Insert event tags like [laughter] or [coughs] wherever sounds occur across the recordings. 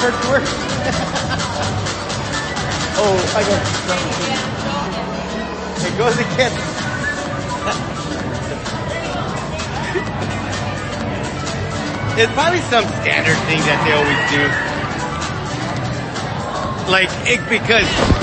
church works? oh, I got It goes again. [laughs] it's probably some standard thing that they always do. Like, it, because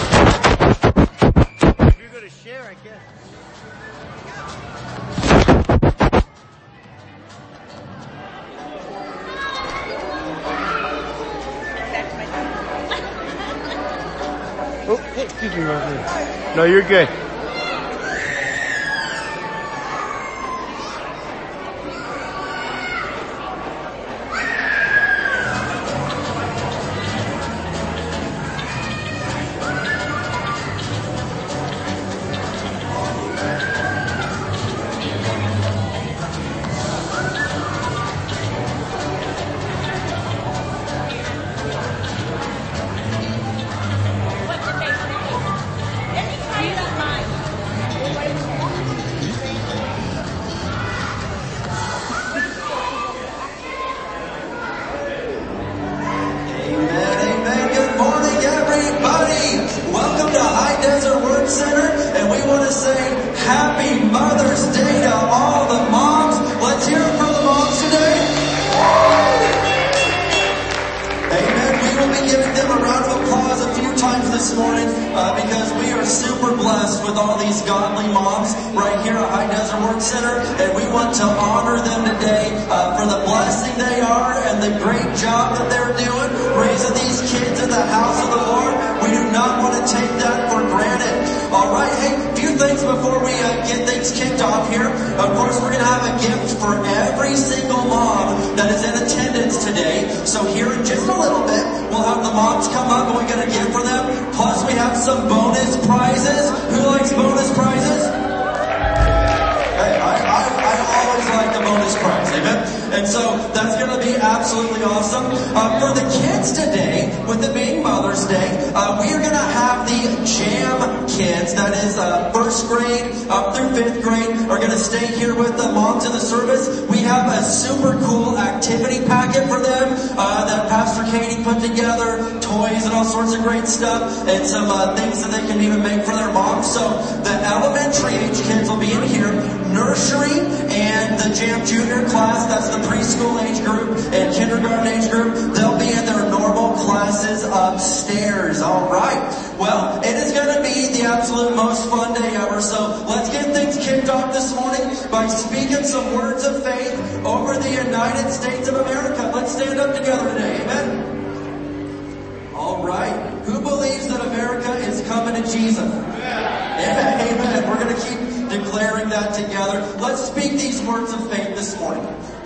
just a little bit, we'll have the moms come up and we're give for them. Plus, we have some bonus prizes. Who likes bonus prizes? Hey, I, I, I always like the bonus prize, amen? And so that's to be absolutely awesome. Uh, for the kids today, with it being Day, uh, we are going to have the Jam kids, that is uh, first grade up through fifth grade, are going to stay here with the moms in the service. We have a super cool activity packet for them uh, that Pastor Katie put together, toys and all sorts of great stuff, and some uh, things that they can even make for their moms. So the elementary age kids will be in here, nursery and the Jam Junior class, that's the preschool age group and kindergarten age group, they'll classes upstairs. All right. Well, it is going to be the absolute most fun day ever. So let's get things kicked off this morning by speaking some words of faith over the United States of America. Let's stand up together today. Amen. All right. Who believes that America is coming to Jesus? Amen. Amen. We're going to keep declaring that together. Let's speak these words of faith this morning.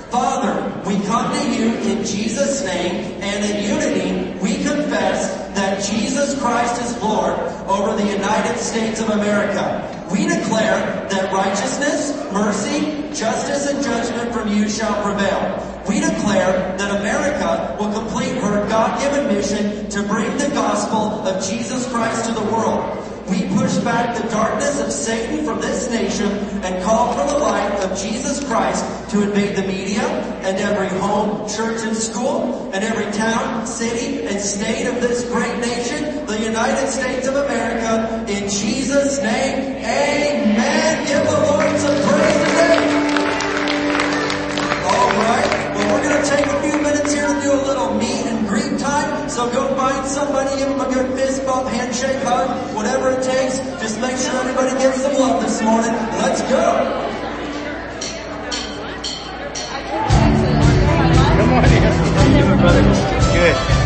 Father, we come to you in Jesus' name and in unity we confess that Jesus Christ is Lord over the United States of America. We declare that righteousness, mercy, justice, and judgment from you shall prevail. We declare that America will complete her God-given mission to bring the gospel of Jesus Christ to the world. We push back the darkness of Satan from this nation and call for the light of Jesus Christ to invade the media and every home, church, and school, and every town, city, and state of this great nation, the United States of America. In Jesus' name, amen. Give the Lord some praise today. All right. Well, we're going to take a few minutes here to do a little meet So go find somebody, give them a good fist bump, handshake, hug, whatever it takes. Just make sure everybody gets some love this morning. Let's go. You doing, brother? Good.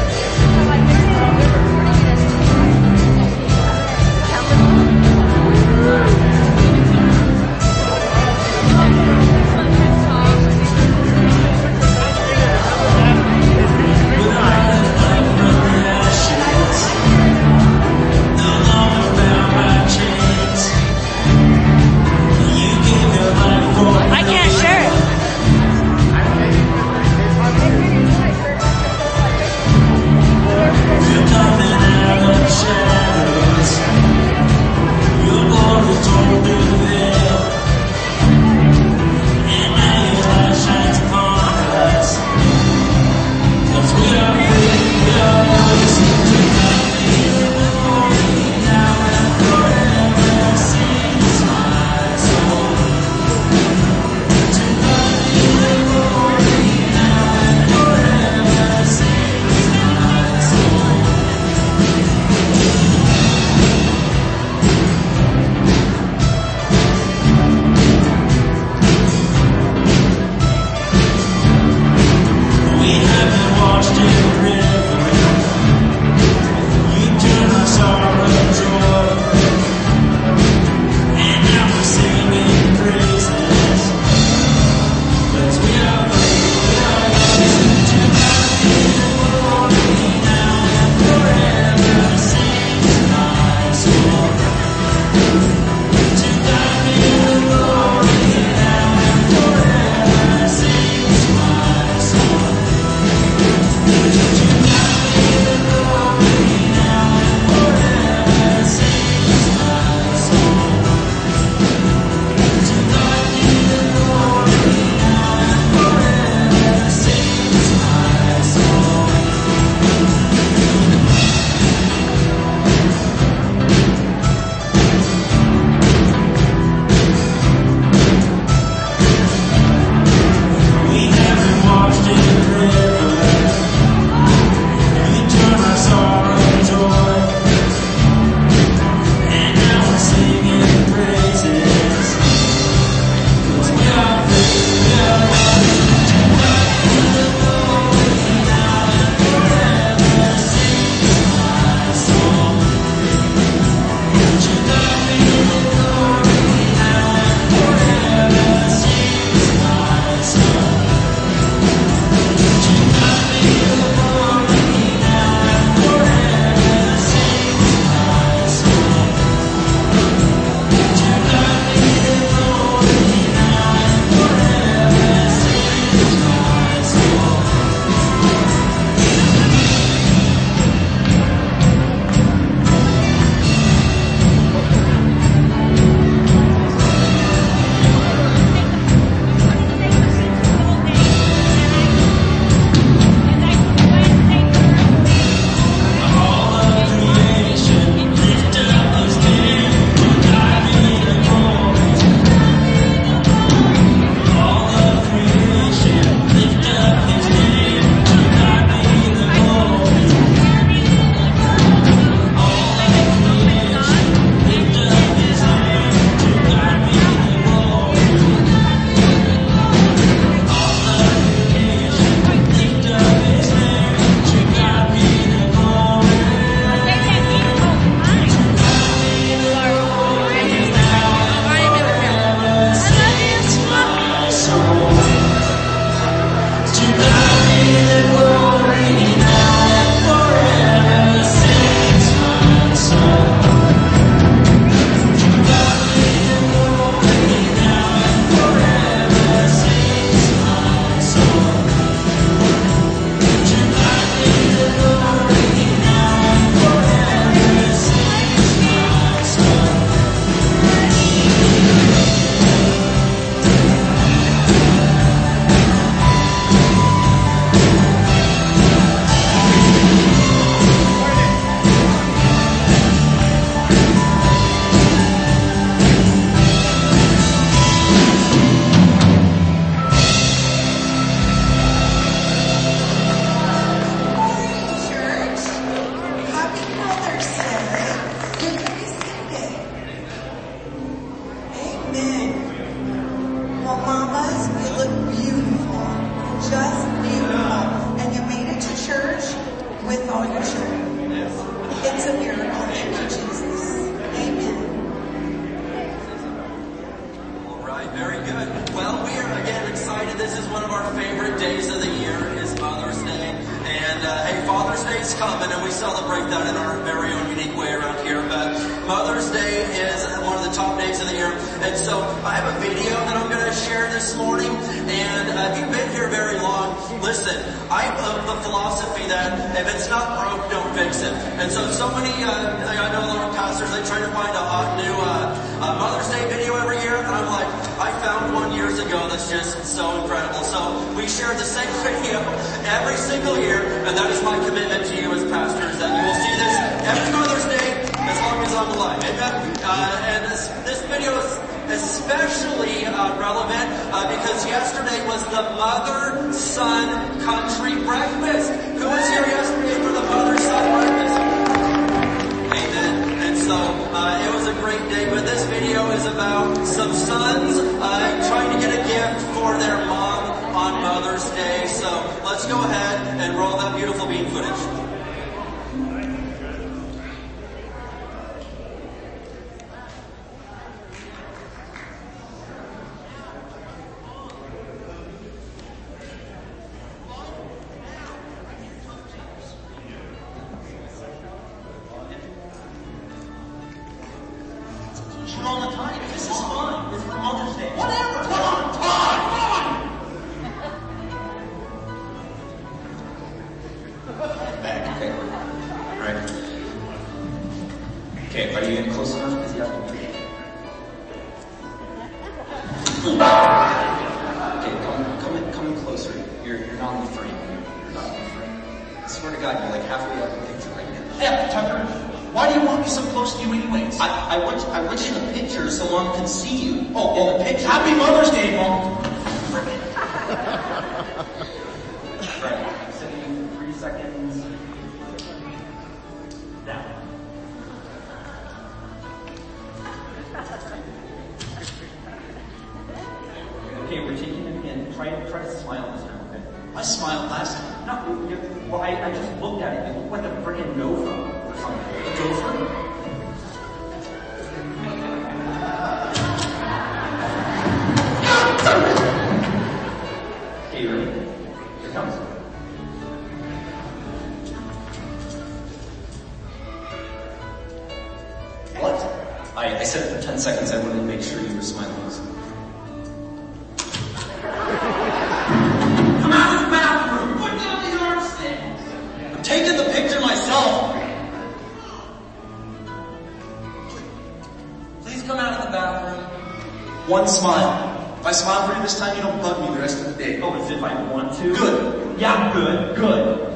smile. If I smile for you this time, you don't bug me the rest of the day. Oh, if I want to? Good. Yeah, good, good.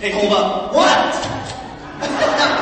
Hey, hold up. What? [laughs]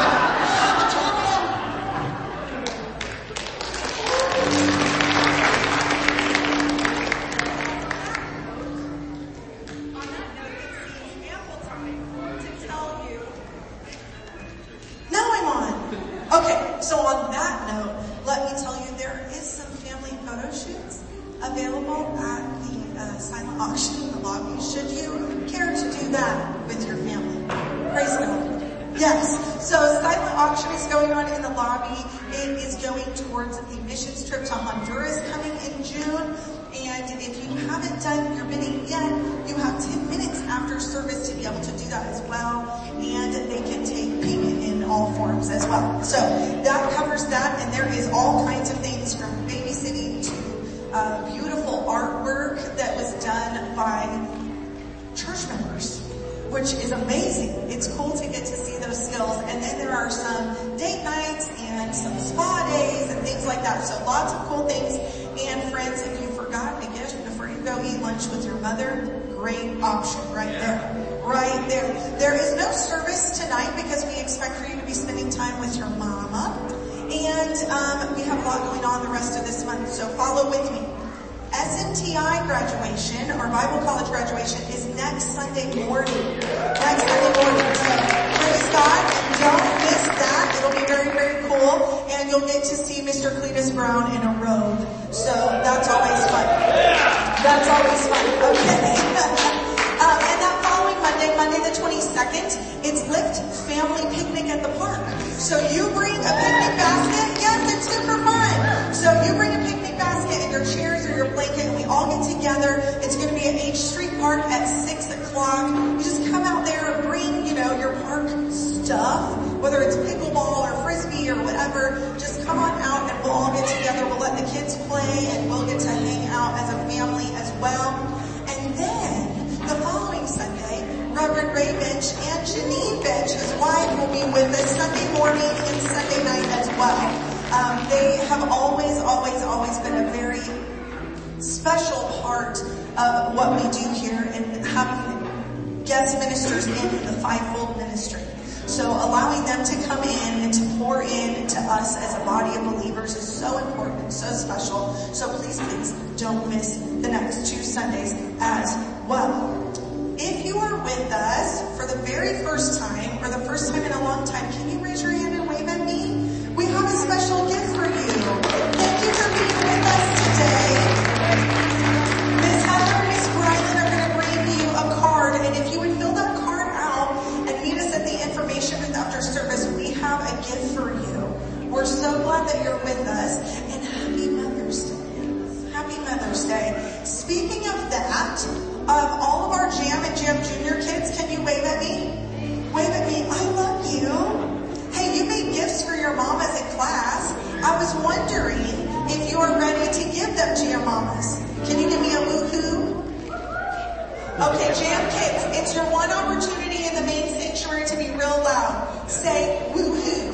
say woohoo.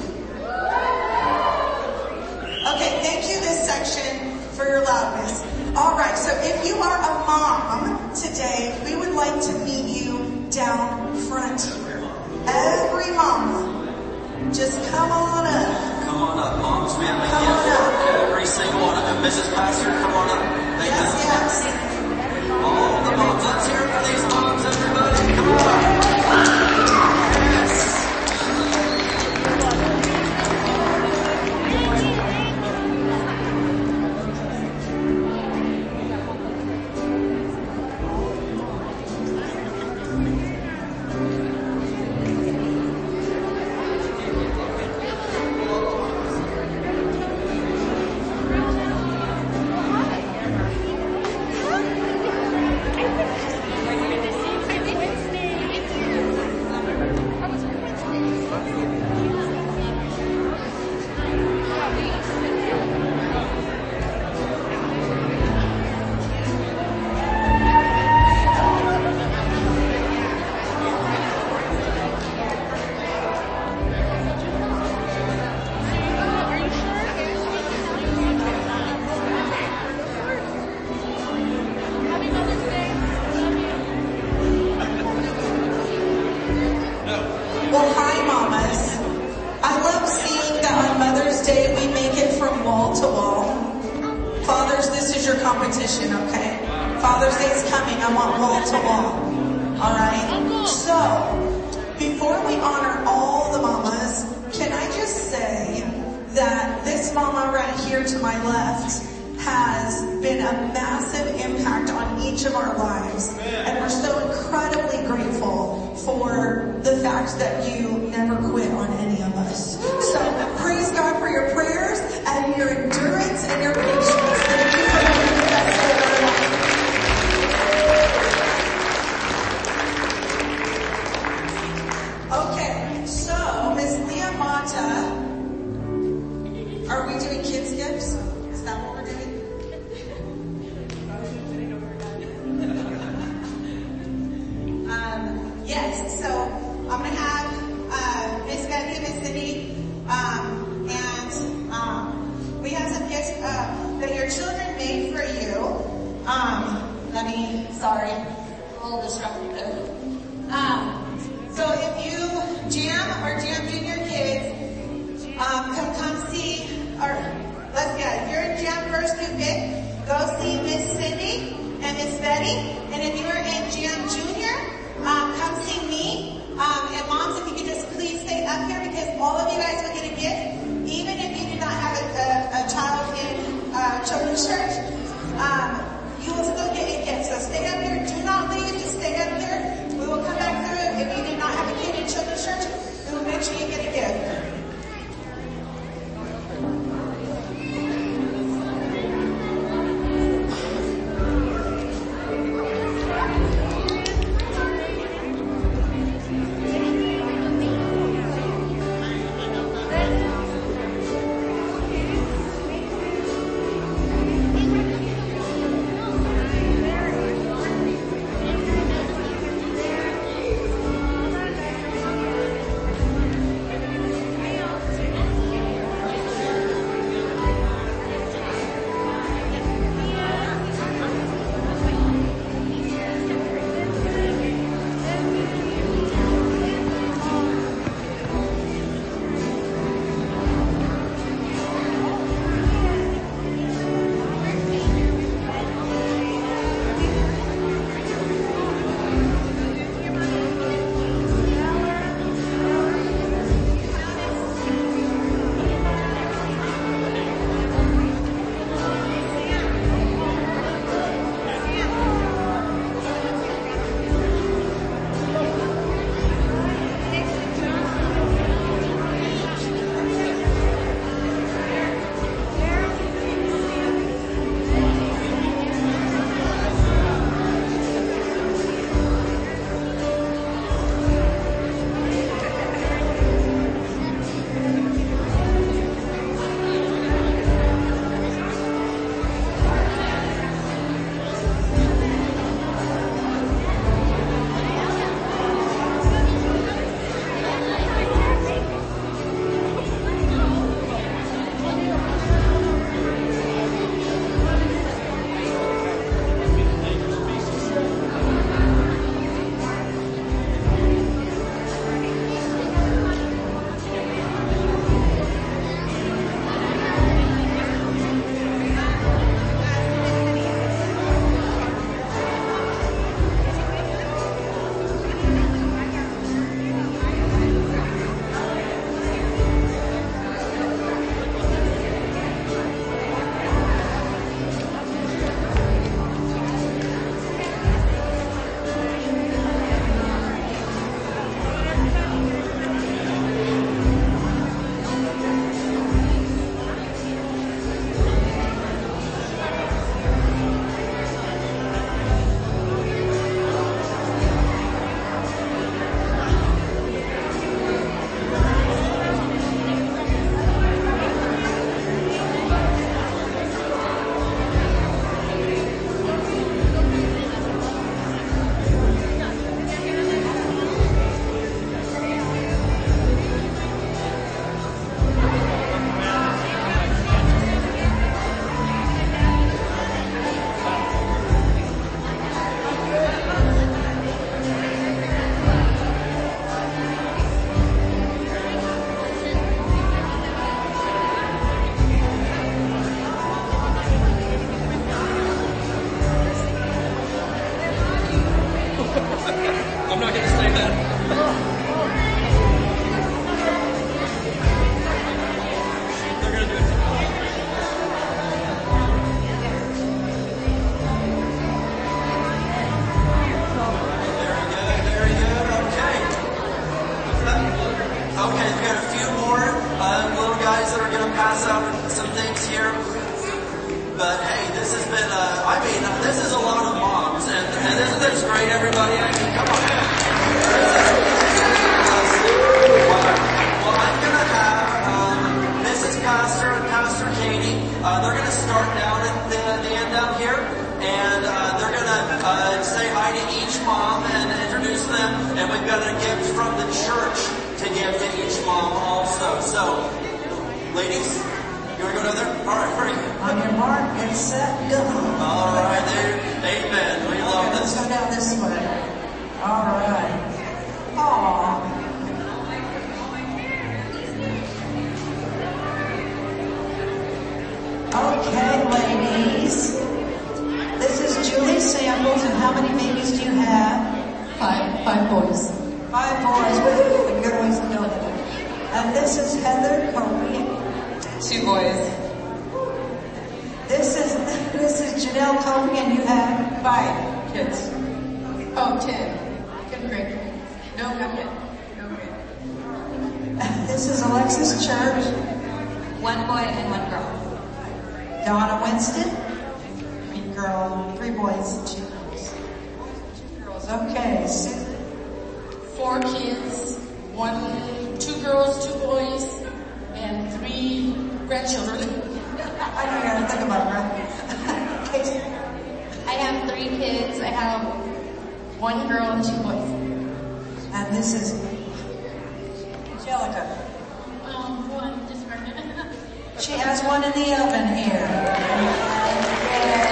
Okay, thank you this section for your loudness. All right, so if you are a mom today, we would like to meet you down front. Every mom, just come on up. Come on up, moms. We have a come on up. Every single one of them. Mrs. Pastor, come on up. Yes, yes. All the moms. Let's hear Okay, we've got a few more uh, little guys that are going to pass out some things here. But hey, this has been, uh, I mean, this is a lot of moms, and, this great, everybody? I mean, come on. Well, I'm going to have um, Mrs. Pastor and Pastor Katie. Uh, they're going to start down at the, the end down here, and uh, they're going to uh, say hi to each mom and introduce them. And we've got a gift from the church to give to each mom also. So, ladies, you want to go down there? All right, very good. On your mark, get set, go. All right, there. Amen. We love Let's go down this way. All right. Aw. Okay, ladies. This is Julie Samples, and how many babies do you have? Five, five boys. Five boys. Woo! The good ones know that. And this is Heather Copley. Two boys. This is this is Janelle Copley, and you have Five kids. Oh, ten. Ten great. No, no kid. No kid. this is Alexis Church, One boy and one girl. Donna Winston, three girl, three boys, two girls. Two girls. Okay, Susan. Four kids. One, two girls, two boys, and three grandchildren. I don't gotta think about right? I have three kids. I have one girl and two boys. And this is Angelica. Um, one just for [laughs] She has one in the oven here. Yay.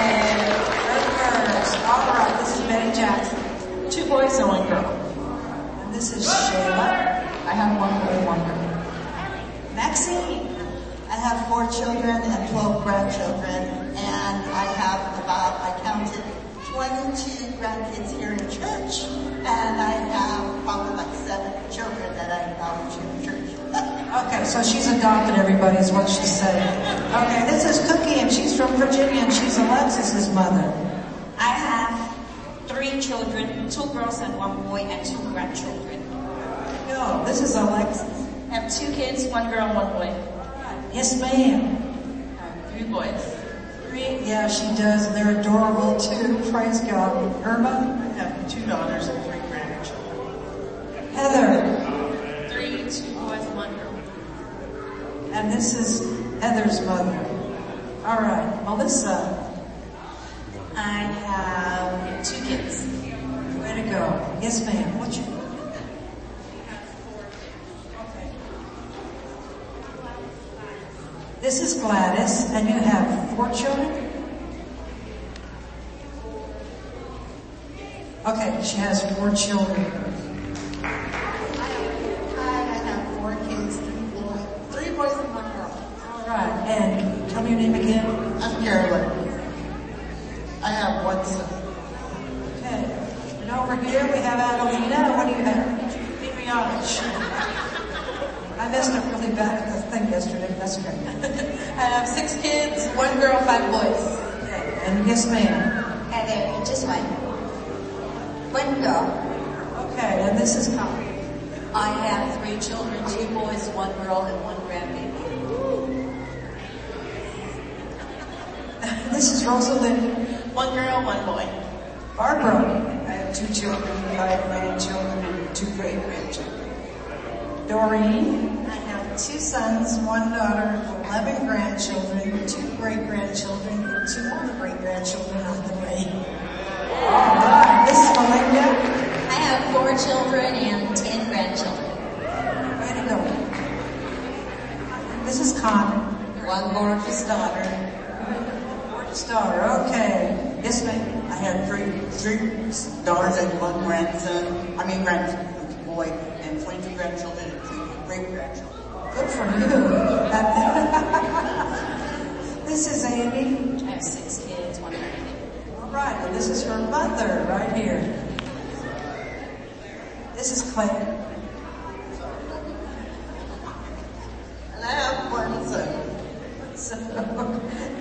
All right, this is Betty Jackson. Two boys and one girl. And this is Shayla. I have one boy and one girl. Maxine. I have four children and 12 grandchildren, and I have about, I counted 22 grandkids here in church, and I have probably like seven children that I acknowledge in church. [laughs] Okay, so she's adopted everybody is what she's saying. Okay, this is Cookie and she's from Virginia and she's Alexis's mother. I have three children, two girls and one boy, and two grandchildren. No, this is Alexis. I have two kids, one girl and one boy. Yes, ma'am. I have three boys. Three, yeah, she does, and they're adorable too. Praise God. Irma, I have two daughters and three grandchildren. Heather, Three, two boys, and one girl. and this is Heather's mother. All right, Melissa, I have two kids. way to go. Yes, ma'am. What's your This is Gladys, and you have four children? Okay, she has four children. I have four kids, three boys, three boys and one girl. All right, and tell me your name again. I'm Carolyn. I have one son. Okay, and over here we have Adelina. What do you have? Beat me on I messed up really bad with yesterday. That's okay. [laughs] I have six kids, one girl, five boys. And yes, ma'am. And just one. One girl. Okay, and this is Colin. I have three children, two boys, one girl, and one grandbaby. [laughs] This is Rosalind One girl, one boy. Barbara. I have two children, five grandchildren, and two great grandchildren. Doreen. I have two sons, one daughter, 11 grandchildren, two great grandchildren, and two more great grandchildren on the way. All right, this is Melinda. I have four children and ten grandchildren. Way to go. This is Connor. One gorgeous daughter. Gorgeous daughter. Okay. Yes, ma'am. I have three, three daughters and one grandson, I mean grandson, boy, and 22 grandchildren and three great grandchildren. Good for you. [laughs] this is Amy. I have six kids, one grandkid. All right, and this is her mother right here. This is Clay. And I have one son. So,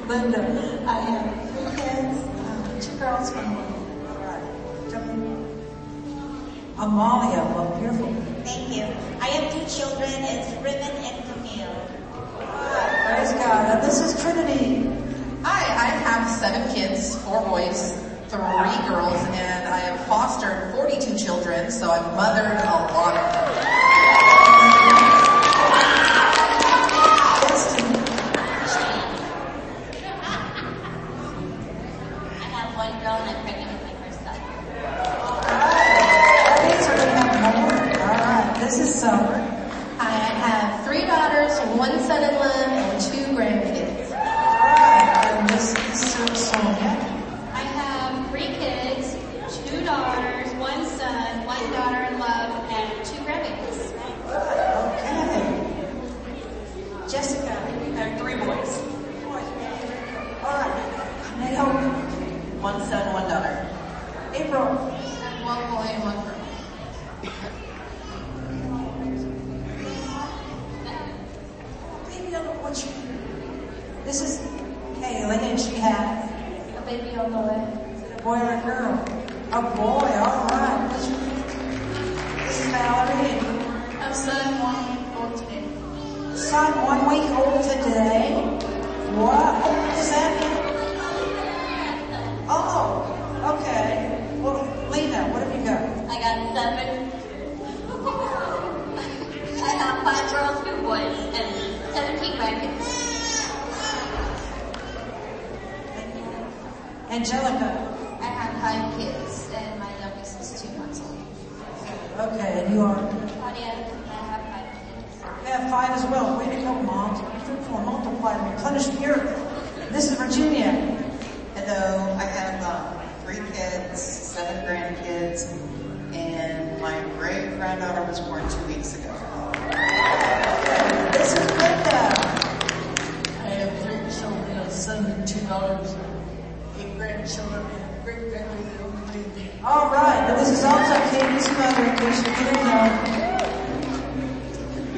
Linda, I have three kids, um, two girls, one boy. All right. Amalia, well, beautiful. Thank you. I have two children. It's Riven and Camille. Praise God. And this is Trinity. Hi, I have seven kids, four boys, three girls, and I have fostered 42 children, so I've mothered a lot of them. All right, but this is also Katie's mother, in case you didn't know.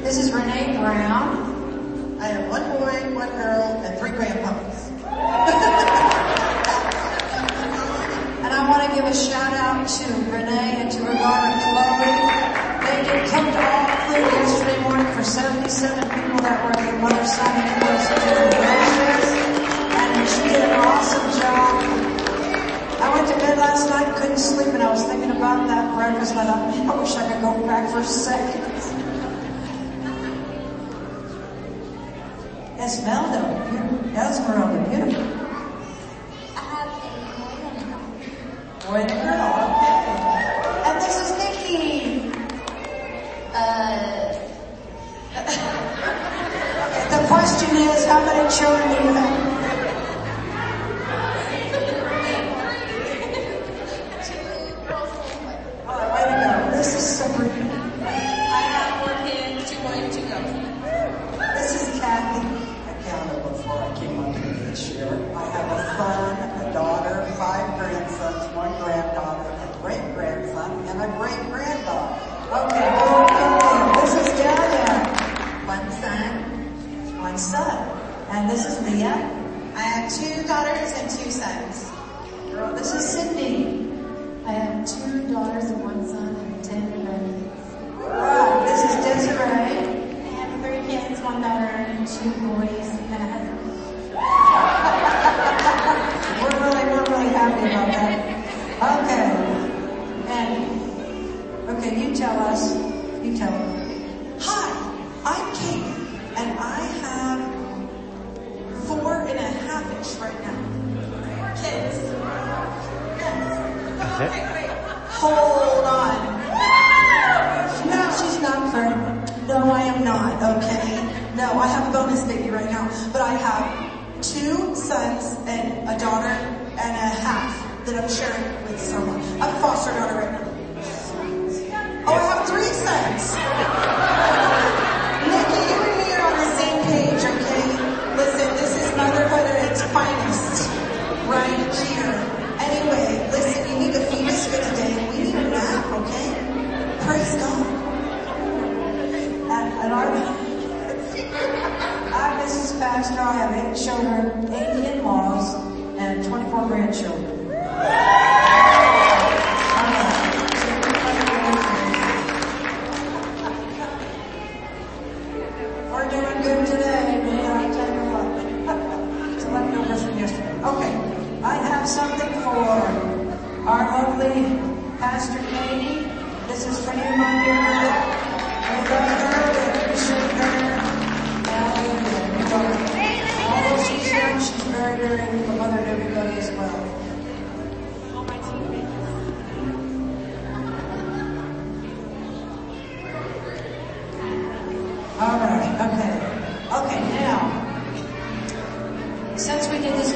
This is Renee Brown. I have one boy, one girl, and three grandpas. [laughs] and I want to give a shout out to Renee and to her daughter Chloe. They did come to all food yesterday morning for 77 people that were at the Mother Son and last night, couldn't sleep, and I was thinking about that breakfast, and I thought, I wish I could go back for seconds. Esmeralda, Esmeralda, beautiful.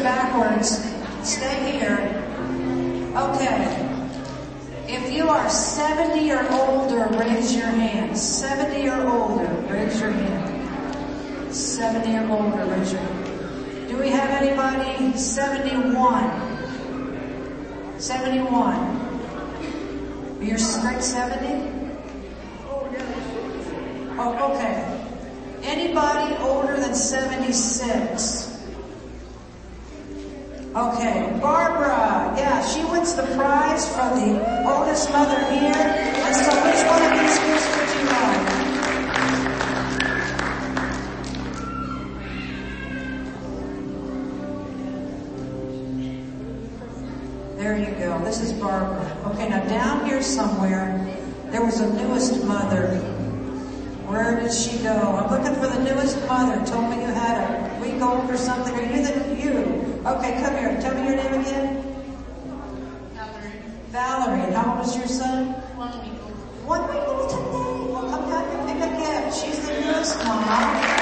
Backwards, stay here. Okay. If you are 70 or older, raise your hand. 70 or older, raise your hand. 70 or older, raise your hand. Do we have anybody 71? 71. You're straight 70? Oh, okay. Anybody older than 76? Okay, Barbara. Yeah, she wins the prize for the oldest mother here. And so which one of these gifts would you like? There you go. This is Barbara. Okay, now down here somewhere, there was a newest mother. Where did she go? I'm looking for the newest mother. Told me you had a week old or something. Are you the you? Okay, come here. Tell me your name again. Valerie. Valerie. How old is your son? One week old. One week old today. Well, come down here and pick a gift. She's the newest mom.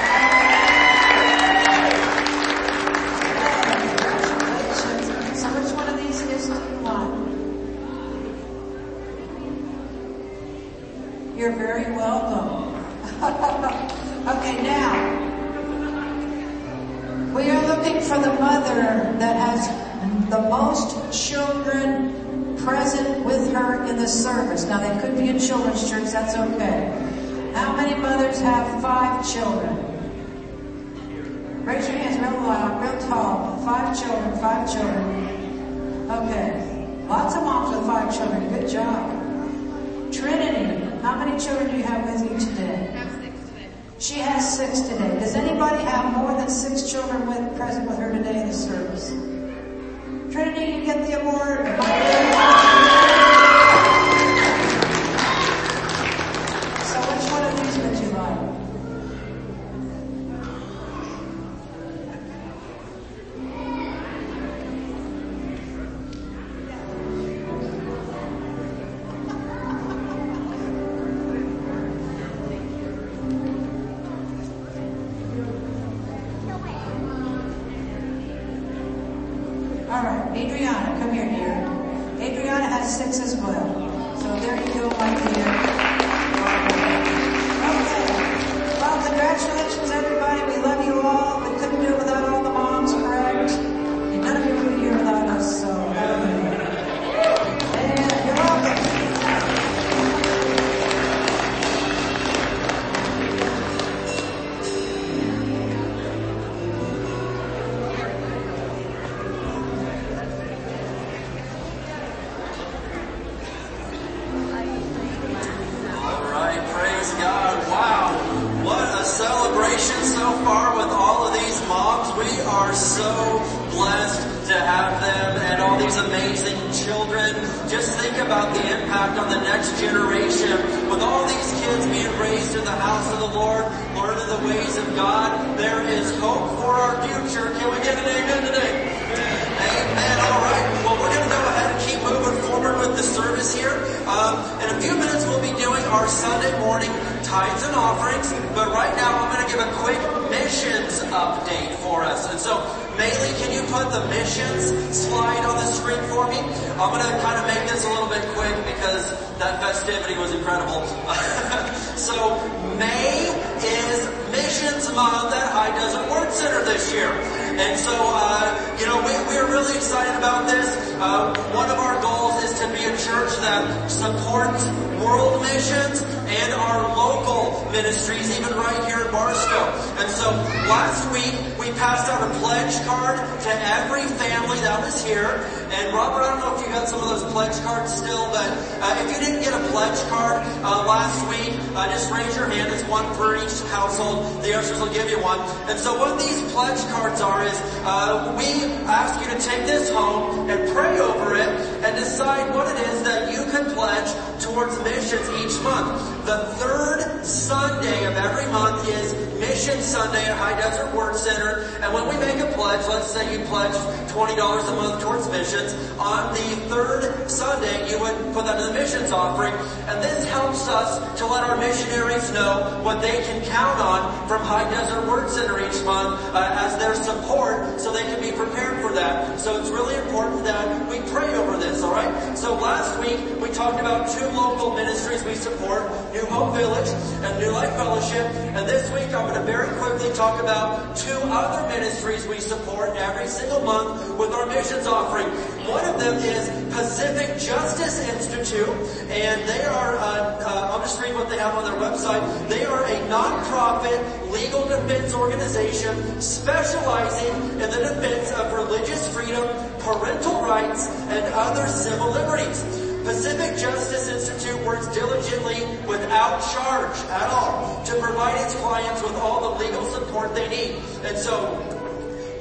Hope for our future. Can we get an amen today? Amen. All right. Well, we're going to go ahead and keep moving forward with the service here. Um, in a few minutes, we'll be doing our Sunday morning tithes and offerings. But right now, I'm going to give a quick missions update for us. And so, Maylee, can you put the missions slide on the screen for me? I'm going to kind of make this a little bit quick because that festivity was incredible. [laughs] so, May is Missions Month at High Desert Word Center this year. And so, uh, you know, we, we're really excited about this. Uh, one of our goals is to be a church that supports world missions and our local ministries, even right here in Barstow. And so last week we passed out a pledge card to every family that was here. And Robert, I don't know if you got some of those pledge cards still, but uh, if you didn't get a pledge card uh, last week, uh, just raise your hand. It's one for each household. The ushers will give you one. And so what these pledge cards are is uh, we ask you to take this home and pray over it and decide what it is that can pledge towards missions each month. The third Sunday of every month is Mission Sunday at High Desert Word Center. And when we make a pledge, let's say you pledge $20 a month towards missions, on the third Sunday you would put that in the missions offering. And this helps us to let our missionaries know what they can count on from High Desert Word Center each month uh, as their support so they can be prepared for that. So it's really important that we pray over this, alright? So last week we talked about two local ministries we support, New Hope Village and New Life Fellowship. And this week I'm going to very quickly talk about two other ministries we support every single month with our missions offering. One of them is Pacific Justice Institute, and they are, uh, uh, I'll just what they have on their website. They are a non-profit legal defense organization specializing in the defense of religious freedom, parental rights, and other civil liberties. Pacific Justice Institute works diligently without charge at all to provide its clients with all the legal support they need. And so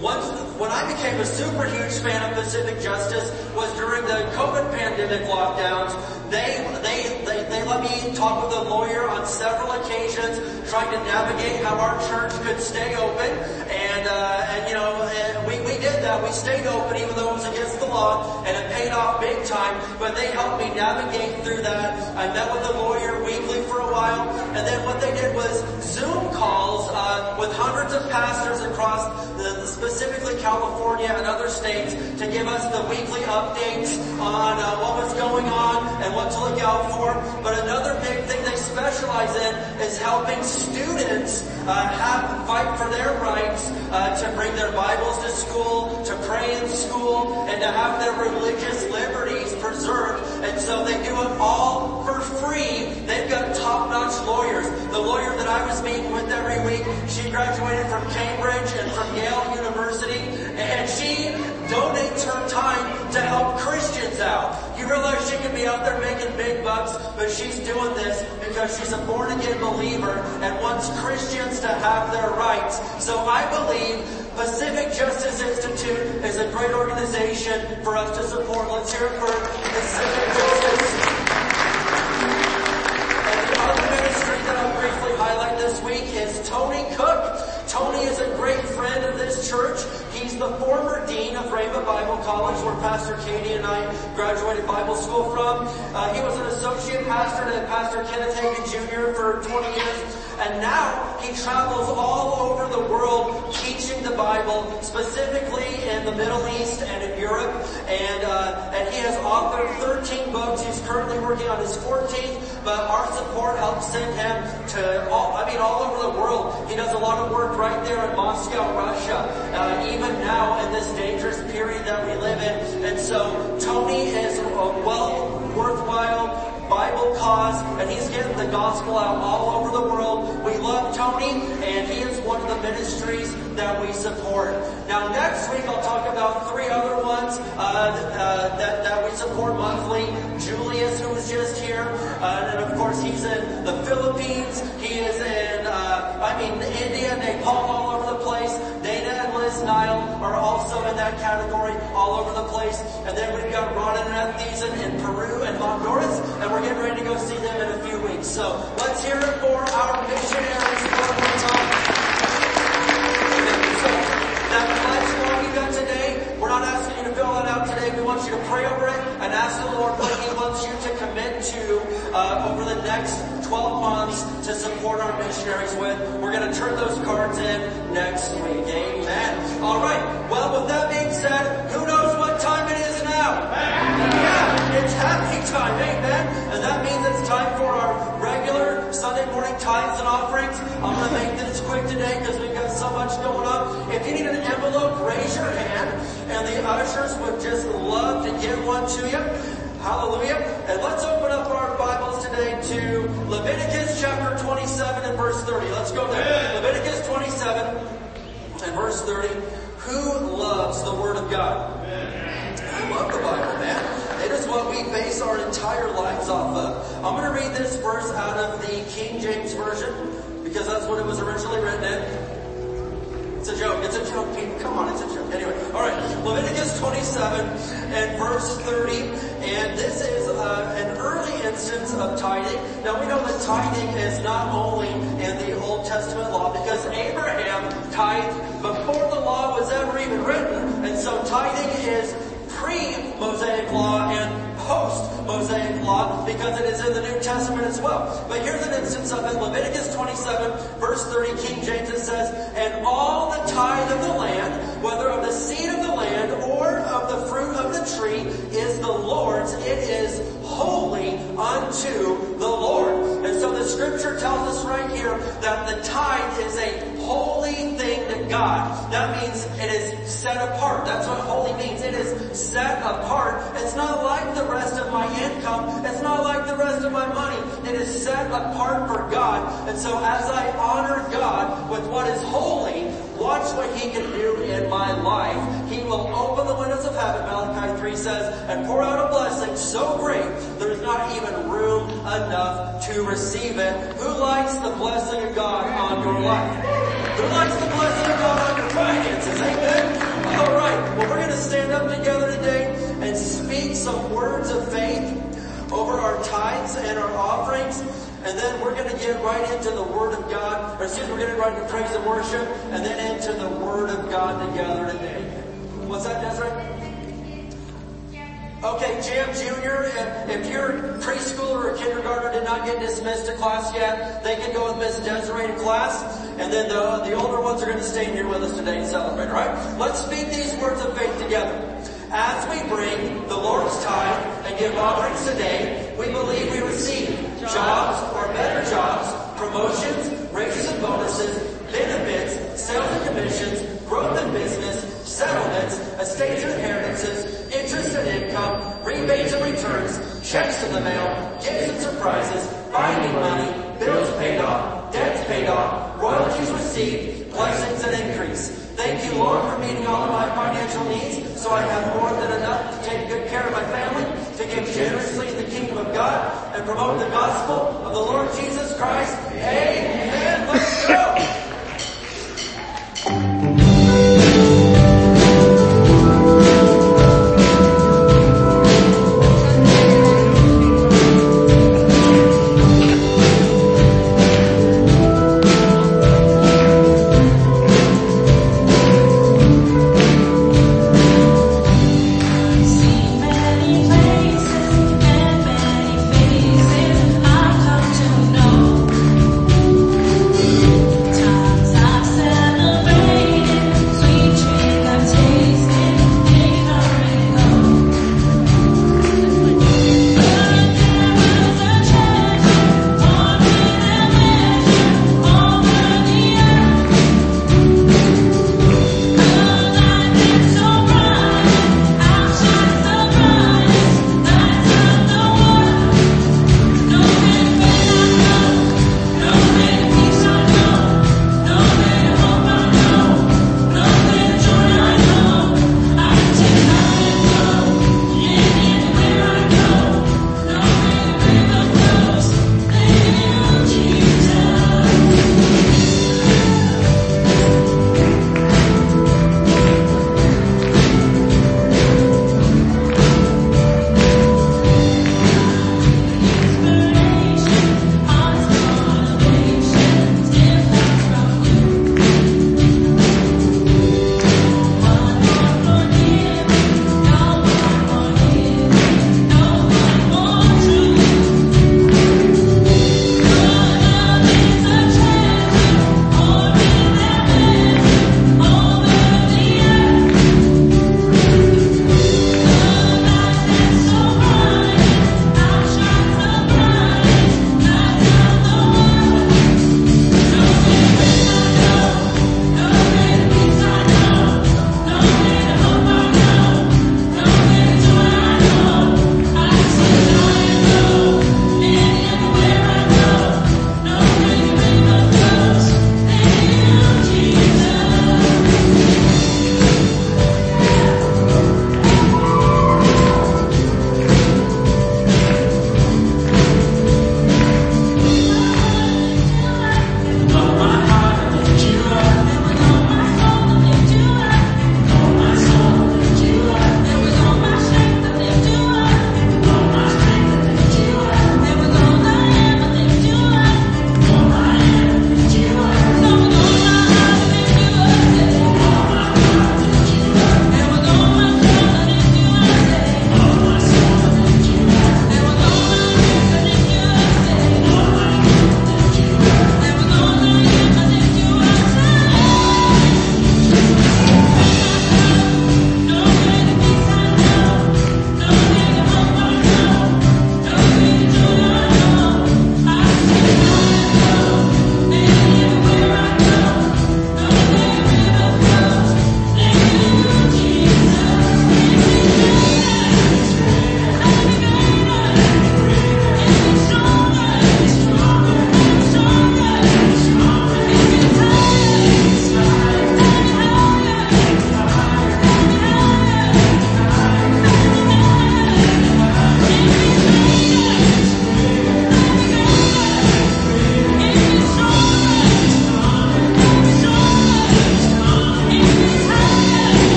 once, when I became a super huge fan of Pacific Justice was during the COVID pandemic lockdowns. They, they, they, they let me talk with a lawyer on several occasions trying to navigate how our church could stay open. And, uh, and you know, and we, we did that. We stayed open even though it was against the law and it paid off big time. But they helped me navigate through that. I met with a lawyer weekly while. And then what they did was Zoom calls, uh, with hundreds of pastors across the, specifically California and other states to give us the weekly updates on uh, what was going on and what to look out for. But another big thing specialize in is helping students uh, have fight for their rights uh, to bring their Bibles to school, to pray in school, and to have their religious liberties preserved. And so they do it all for free. They've got top-notch lawyers. The lawyer that I was meeting with every week, she graduated from Cambridge and from Yale University, and she donates her time to help Christians out. You realize she could be out there making big bucks, but she's doing this because she's a born again believer and wants Christians to have their rights. So I believe Pacific Justice Institute is a great organization for us to support. Let's hear it for Pacific Justice. And the ministry that I'll briefly highlight this week is Tony Cook. Tony is a great friend of this church. The former dean of Rhema Bible College, where Pastor Katie and I graduated Bible school from. Uh, he was an associate pastor to Pastor Kenneth Hagin Jr. for 20 years. And now he travels all over the world teaching the Bible, specifically in the Middle East and in Europe. And, uh, and he has authored 13 books. He's currently working on his 14th, but our support helps send him to all, I mean, all over the world. He does a lot of work right there in Moscow, Russia, uh, even now in this dangerous period that we live in. And so Tony is a well worthwhile Bible cause, and he's getting the gospel out all over the world. We love Tony, and he is one of the ministries that we support. Now next week I'll talk about three other ones uh, uh, that, that we support monthly. Julius, who was just here, uh, and of course he's in the Philippines. He is in, uh, I mean, India, Nepal, all over the place. Dana and Liz Nile are also in that category, all over the place. And then we've got Ron and Ethieson in Peru and Honduras, and we're getting ready to go see them in a few weeks. So let's hear it for our missionaries that pledge you got today, we're not asking you to fill that out today. We want you to pray over it and ask the Lord what He wants you to commit to uh, over the next 12 months to support our missionaries with. We're going to turn those cards in next week. Amen. All right. Well, with that being said, who knows what time it is now? Yeah, it's happy time. Amen. And that means it's time for our regular Sunday morning tithes and offerings. I'm going to make this quick today because we've got so much going on. If you need an envelope, raise your hand and the ushers would just love to give one to you. Hallelujah. And let's open up our Bibles today to Leviticus chapter 27 and verse 30. Let's go there. Leviticus 27 and verse 30. Who loves the Word of God? I love the Bible, man. It is what we base our entire lives off of. I'm going to read this verse out of the King James Version because that's what it was originally written in. It's a joke. It's a joke, people. Come on, it's a joke. Anyway, all right. Leviticus 27 and verse 30, and this is uh, an early instance of tithing. Now we know that tithing is not only in the Old Testament law because Abraham tithed before the law was ever even written, and so tithing is pre-Mosaic law and post-Mosaic law because it is in the New Testament as well. But here's an instance of it. Leviticus 27 verse 30 King James it says, And all the tithe of the land, whether of the seed of the land or of the fruit of the tree, is the Lord's. It is holy unto the Lord. And so the scripture tells us right here that the tithe is a holy thing to God. That means it is set apart. That's what holy means. It is set apart. It's not like the rest of my income. It's not like the rest of my money. It is set apart for God. And so as I honor God with what is holy, watch what He can do in my life. He will open the windows of heaven, Malachi 3 says, and pour out a blessing so great there's not even room enough to receive it. Who likes the blessing of God on your life? Likes the blessing of God on your finances? Amen? All right. Well, we're going to stand up together today and speak some words of faith over our tithes and our offerings. And then we're going to get right into the Word of God, or excuse me, we're going to get right into praise and worship, and then into the Word of God together today. What's that, Desiree? Okay, Jam Junior, if, if your preschooler or kindergartner did not get dismissed to class yet, they can go with Miss Desiree to class, and then the, the older ones are going to stay here with us today and celebrate, alright? Let's speak these words of faith together. As we bring the Lord's tithe and give offerings today, we believe we receive jobs or better jobs, promotions, raises and bonuses, benefits, sales and commissions, growth in business, settlements, estates and inheritances, interest and income, rebates and returns, checks in the mail, gifts and surprises, finding money, bills paid off, debts paid off, royalties received, blessings and increase. Thank you, Lord, for meeting all of my financial needs so I have more than enough to take good care of my family, to give generously in the kingdom of God, and promote the gospel of the Lord Jesus Christ. Amen. Let's go.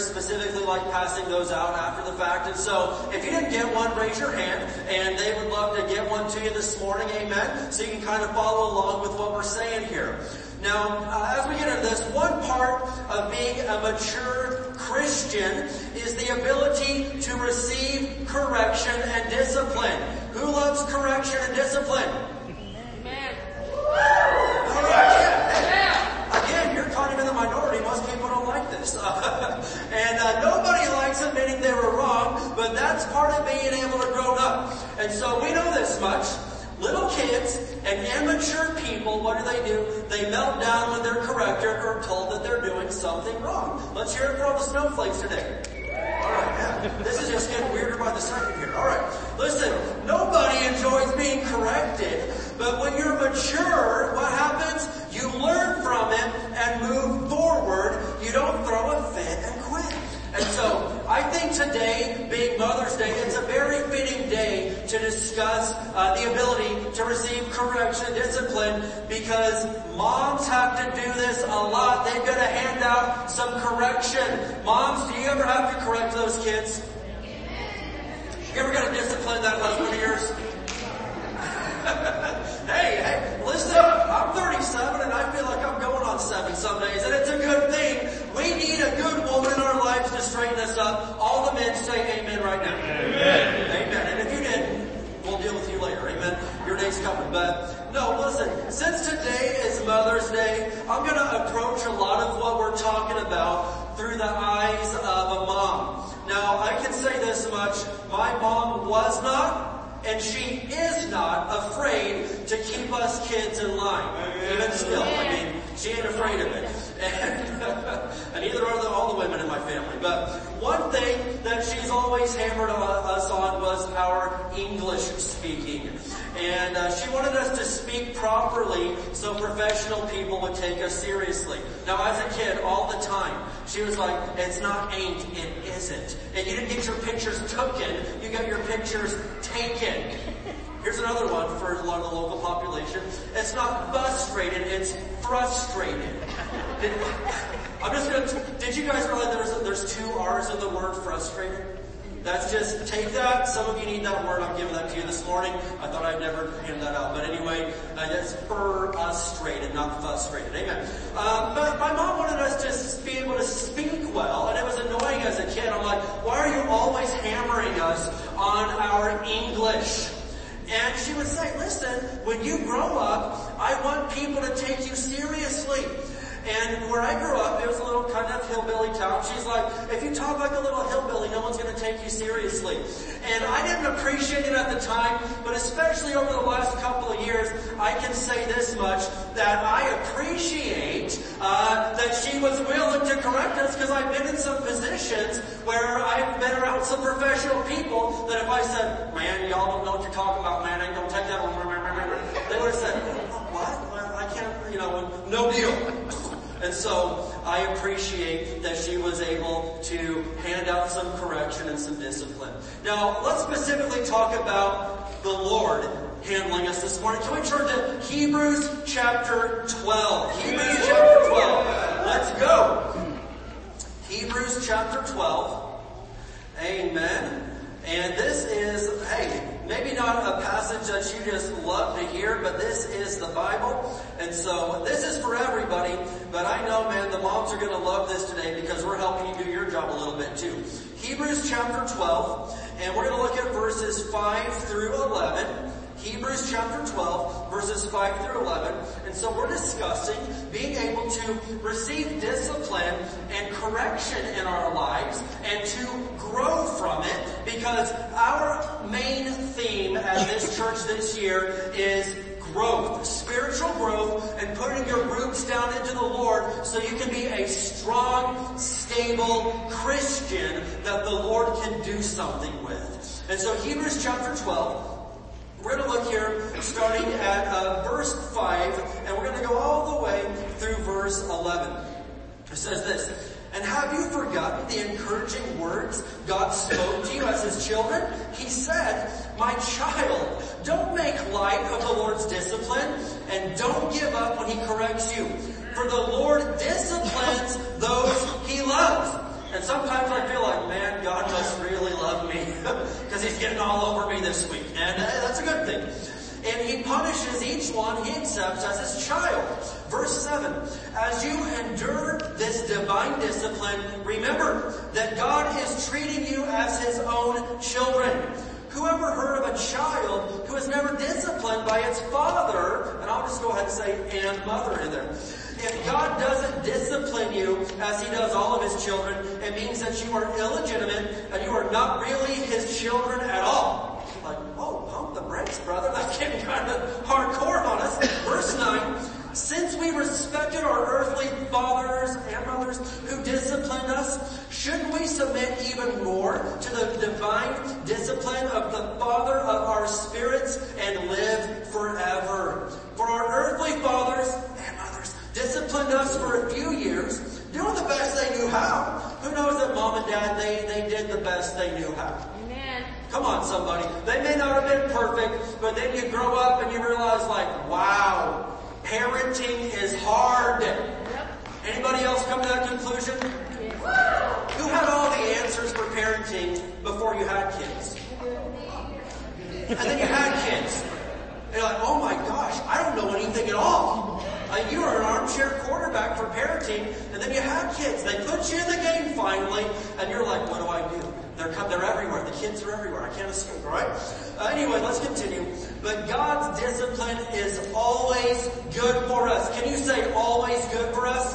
Specifically like passing those out after the fact. And so if you didn't get one, raise your hand and they would love to get one to you this morning. Amen. So you can kind of follow along with what we're saying here. Now, uh, as we get into this, one part of being a mature Christian is the ability to receive correction and discipline. Who loves correction and discipline? Amen. Yeah. Again, you're kind of in the minority. Most people don't like this. [laughs] and uh, nobody likes admitting they were wrong, but that's part of being able to grow up. And so we know this much. Little kids and immature people, what do they do? They melt down when they're corrected or told that they're doing something wrong. Let's hear it from the snowflakes today. Alright, yeah. This is just getting weirder by the second here. Alright. Listen, nobody enjoys being corrected, but when you're mature, what happens? You learn from it and move forward. You don't throw a fit and so, I think today, being Mother's Day, it's a very fitting day to discuss uh, the ability to receive correction discipline because moms have to do this a lot. They've got to hand out some correction. Moms, do you ever have to correct those kids? You ever got to discipline that husband of yours? [laughs] hey, hey, listen, I'm 37 and I feel like I'm going on seven some days and it's a good thing. We need a good woman in our lives to straighten us up. All the men say amen right now. Amen. Amen. And if you didn't, we'll deal with you later. Amen. Your day's coming. But no, listen, since today is Mother's Day, I'm going to approach a lot of what we're talking about through the eyes of a mom. Now, I can say this much. My mom was not and she is not afraid to keep us kids in line. Even still, I mean, she ain't afraid of it. And, [laughs] and neither are the, all the women in my family. But one thing that she's always hammered on us on was our English speaking. And uh, she wanted us to speak properly so professional people would take us seriously. Now as a kid, all the time, she was like, it's not ain't, it isn't. And you didn't get your pictures taken, you got your pictures taken. Here's another one for a lot of the local population. It's not frustrated, it's frustrated. Did, I'm just gonna, did you guys realize there's, there's two R's in the word frustrated? That's just, take that. Some of you need that word. I'm giving that to you this morning. I thought I'd never hand that out. But anyway, uh, that's frustrated, not frustrated. Amen. Uh, but my mom wanted us to be able to speak well, and it was annoying as a kid. I'm like, why are you always hammering us on our English? And she would say, listen, when you grow up, I want people to take you seriously. And where I grew up, it was a little kind of hillbilly town. She's like, if you talk like a little hillbilly, no one's going to take you seriously. And I didn't appreciate it at the time, but especially over the last couple of years, I can say this much, that I appreciate uh, that she was willing to correct us because I've been in some positions where I've been around some professional people that if I said, man, y'all don't know what you're talking about, man, I gonna take that one, they would have said, what? I can't, you know, no deal. And so I appreciate that she was able to hand out some correction and some discipline. Now let's specifically talk about the Lord handling us this morning. Can we turn to Hebrews chapter 12? Hebrews chapter 12. Let's go. Hebrews chapter 12. Amen. And this is, hey, maybe not a passage that you just love to hear, but this is the Bible. And so this is for everybody, but I know, man, the moms are going to love this today because we're helping you do your job a little bit too. Hebrews chapter 12, and we're going to look at verses 5 through 11. Hebrews chapter 12, verses 5 through 11. And so we're discussing being able to receive discipline and correction in our lives and to grow from it because our main theme at this church this year is growth, spiritual growth, and putting your roots down into the Lord so you can be a strong, stable Christian that the Lord can do something with. And so Hebrews chapter 12, we're going to look here starting at uh, verse 5 and we're going to go all the way through verse 11. It says this, and have you forgotten the encouraging words God spoke to you as His children? He said, my child, don't make light of the Lord's discipline and don't give up when He corrects you. For the Lord disciplines those He loves. And sometimes I feel like, man, God must really love me [laughs] because he's getting all over me this week. And uh, that's a good thing. And he punishes each one he accepts as his child. Verse 7, as you endure this divine discipline, remember that God is treating you as his own children. Whoever heard of a child who is never disciplined by its father, and I'll just go ahead and say and mother in there. If God doesn't discipline you as He does all of His children, it means that you are illegitimate and you are not really His children at all. Brother. [laughs] That's getting kind of hardcore on us. Verse 9. Since we respected our earthly fathers and mothers who disciplined us, shouldn't we submit even more to the divine discipline of the Father of our spirits and live forever? For our earthly fathers and mothers disciplined us for a few years, doing the best they knew how. Who knows that mom and dad, they, they did the best they knew how. Come on somebody. They may not have been perfect, but then you grow up and you realize like, wow, parenting is hard. Anybody else come to that conclusion? Who had all the answers for parenting before you had kids? And then you had kids. And you're like, oh my gosh, I don't know anything at all. Uh, you are an armchair quarterback for parenting, and then you had kids. They put you in the game finally, and you're like, what do I do? They're, they're everywhere. The kids are everywhere. I can't escape, alright? Uh, anyway, let's continue. But God's discipline is always good for us. Can you say always good for us?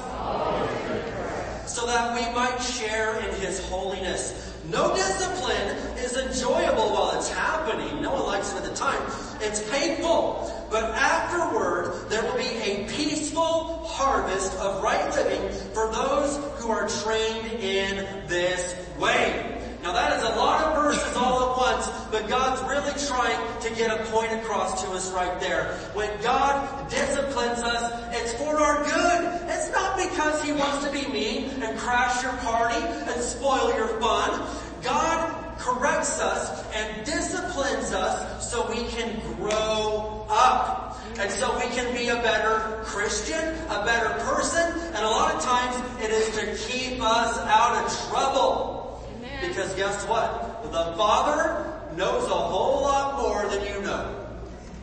So that we might share in His holiness. No discipline is enjoyable while it's happening. No one likes it at the time. It's painful. But afterward, there will be a peaceful harvest of right living for those who are trained in this way. Now that is a lot of verses all at once, but God's really trying to get a point across to us right there. When God disciplines us, it's for our good. It's not because He wants to be mean and crash your party and spoil your fun. God corrects us and disciplines us so we can grow up. And so we can be a better Christian, a better person, and a lot of times it is to keep us out of trouble. Because guess what? The Father knows a whole lot more than you know.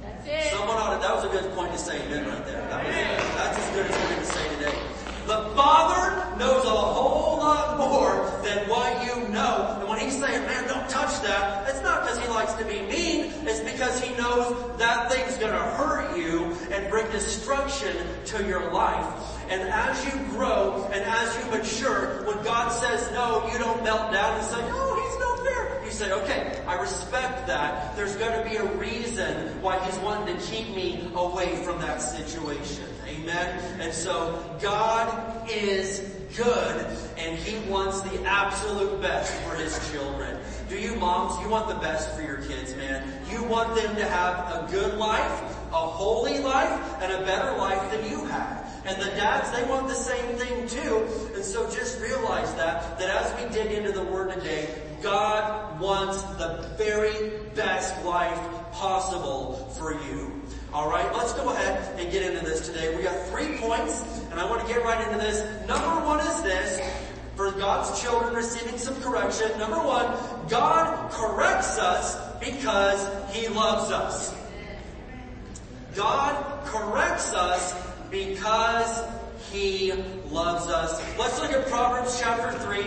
That's it. Someone ought to, that was a good point to say amen right there. That was, that's as good as we're going to say today. The Father knows a whole lot more than what you know. And when he's saying, man, don't touch that, it's not because he likes to be mean. It's because he knows that thing's going to hurt you and bring destruction to your life. And as you grow and as you mature, when God says no, you don't melt down and say, oh, he's not fair. You say, okay, I respect that. There's going to be a reason why he's wanting to keep me away from that situation. Amen. And so God is good and he wants the absolute best for his children. Do you moms, you want the best for your kids, man. You want them to have a good life, a holy life, and a better life than you have. And the dads, they want the same thing too. And so just realize that, that as we dig into the Word today, God wants the very best life possible for you. Alright, let's go ahead and get into this today. We got three points, and I want to get right into this. Number one is this, for God's children receiving some correction. Number one, God corrects us because He loves us. God corrects us because He loves us. Let's look at Proverbs chapter 3,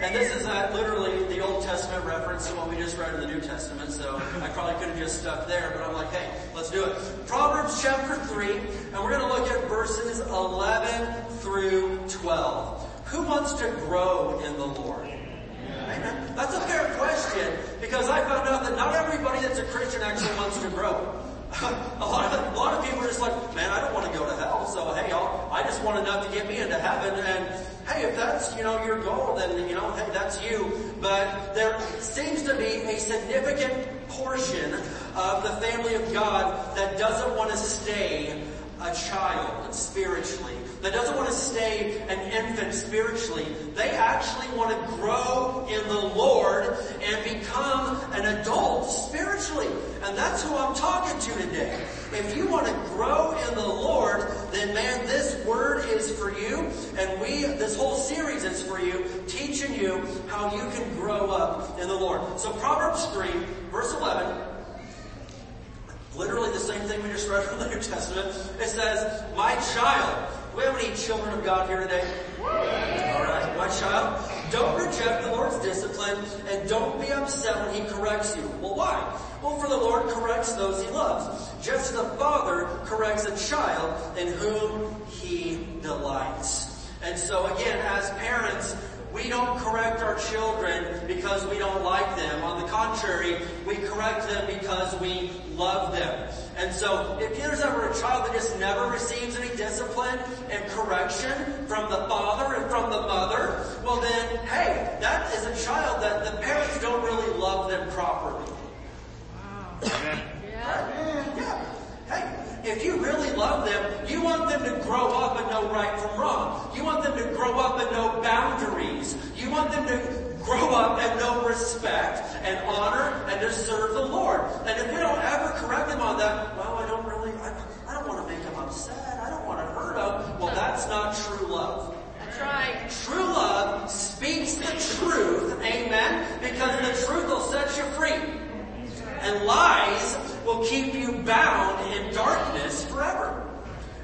and this is uh, literally the Old Testament reference to what we just read in the New Testament, so I probably could have just stuck there, but I'm like, hey, let's do it. Proverbs chapter 3, and we're going to look at verses 11 through 12. Who wants to grow in the Lord? Amen. That's a fair question because I found out that not everybody that's a Christian actually wants to grow. [laughs] a lot of a lot of people are just like, man, I don't want to go to hell, so hey, I'll, I just want enough to get me into heaven. And hey, if that's you know your goal, then you know, hey, that's you. But there seems to be a significant portion of the family of God that doesn't want to stay a child spiritually, that doesn't want to stay an infant spiritually. They actually want to grow in the Lord and become an adult spiritually. And that's who I'm talking to today. If you want to grow in the Lord, then man, this word is for you. And we, this whole series is for you, teaching you how you can grow up in the Lord. So Proverbs 3, verse 11, Literally the same thing we just read from the New Testament. It says, my child. We have any children of God here today? Alright, my child. Don't reject the Lord's discipline and don't be upset when He corrects you. Well, why? Well, for the Lord corrects those He loves. Just as the Father corrects a child in whom He delights. And so again, as parents, we don't correct our children because we don't like them. On the contrary, we correct them because we love them. And so if there's ever a child that just never receives any discipline and correction from the father and from the mother, well then, hey, that is a child that the parents don't really love them properly. [coughs] Yeah. Yeah. Hey, if you really love them, you want them to grow up and know right from wrong. You want them to grow up and know boundaries. You want them to grow up and know respect and honor and to serve the Lord. And if we don't ever correct them on that, well, I don't really, I, I don't want to make them upset. I don't want to hurt them. Well, that's not true love. That's right. True love speaks the truth, amen, because the truth will set you free. And lies will keep you bound in darkness forever.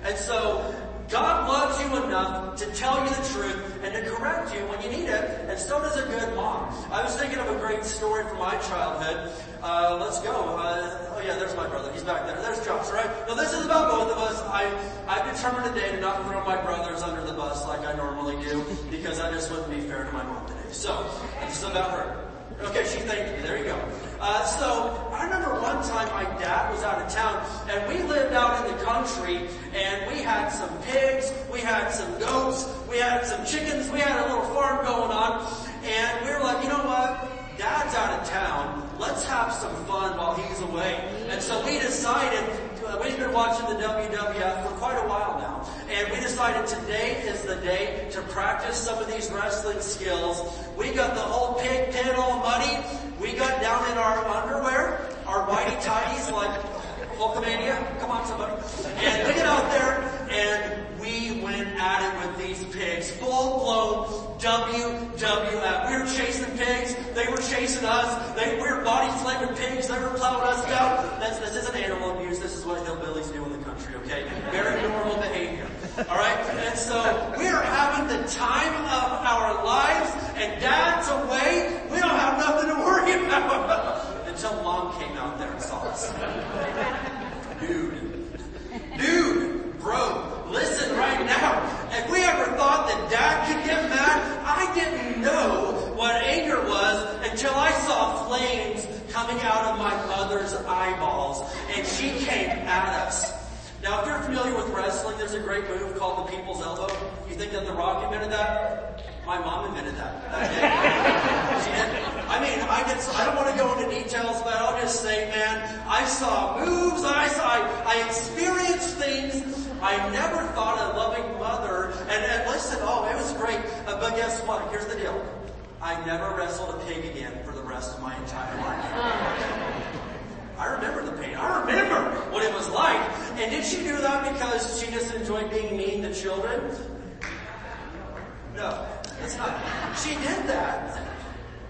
And so, God loves you enough to tell you the truth and to correct you when you need it, and so does a good mom. I was thinking of a great story from my childhood. Uh, let's go. Uh, oh yeah, there's my brother. He's back there. There's Josh, right? Now this is about both of us. I, I've determined today to not throw my brothers under the bus like I normally do, because that just wouldn't be fair to my mom today. So, is about her. Okay, she thanked me. There you go. Uh, so I remember one time my dad was out of town and we lived out in the country and we had some pigs, we had some goats, we had some chickens, we had a little farm going on. and we were like, you know what? Dad's out of town. Let's have some fun while he's away. And so we decided, uh, we've been watching the WWF for quite a while now, and we decided today is the day to practice some of these wrestling skills. We got the whole pig pen all muddy. We got down in our underwear, our whitey tighties like Hulkamania. Come on somebody. And we get out there and we went at it with these pigs. Full blown WWF. We were chasing pigs. They were chasing us. They, we were body slamming pigs. They were plowing us down. That's, this isn't animal abuse. This is what hillbillies do in the country, okay? Very normal behavior. Alright? And so we are having the time of our lives and dad's away. We don't have nothing to worry about. [laughs] Until mom came out there and saw us. [laughs] Dude. Dude, bro, listen right now. If we ever thought that dad could get mad, I didn't know what anger was until I saw flames coming out of my mother's eyeballs and she came at us. Now if you're familiar with wrestling, there's a great move called the people's elbow. You think that The Rock invented that? My mom invented [laughs] that. I mean, I get, I don't want to go into details, but I'll just say, man, I saw moves, I saw, I, I experienced things I never thought a loving mother, and, and listen, oh, it was great, uh, but guess what? Here's the deal. I never wrestled a pig again for the rest of my entire life. I remember the pain. I remember what it was like. And did she do that because she just enjoyed being mean to children? No. She did that.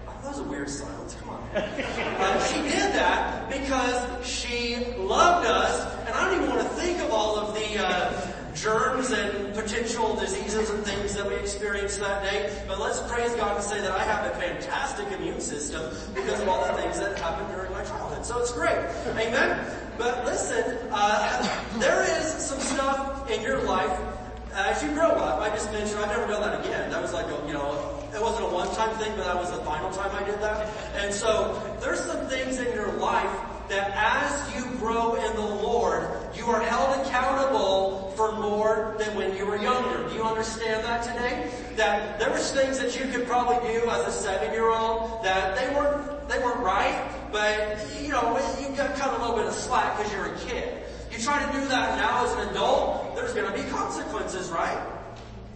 Oh, that was a weird silence. Come on. Uh, she did that because she loved us, and I don't even want to think of all of the uh, germs and potential diseases and things that we experienced that day. But let's praise God and say that I have a fantastic immune system because of all the things that happened during my childhood. So it's great. Amen. But listen, uh, [coughs] there is some stuff in your life as you grow up. I just mentioned I've never done that again. That was like a, you know, it wasn't a one-time thing, but that was the final time I did that. And so there's some things in your life that as you grow in the Lord, you are held accountable for more than when you were younger. Do you understand that today? That there was things that you could probably do as a seven-year-old that they weren't, they weren't right, but you know, you got cut a little bit of slack because you're a kid. You try to do that now as an adult, there's gonna be consequences, right?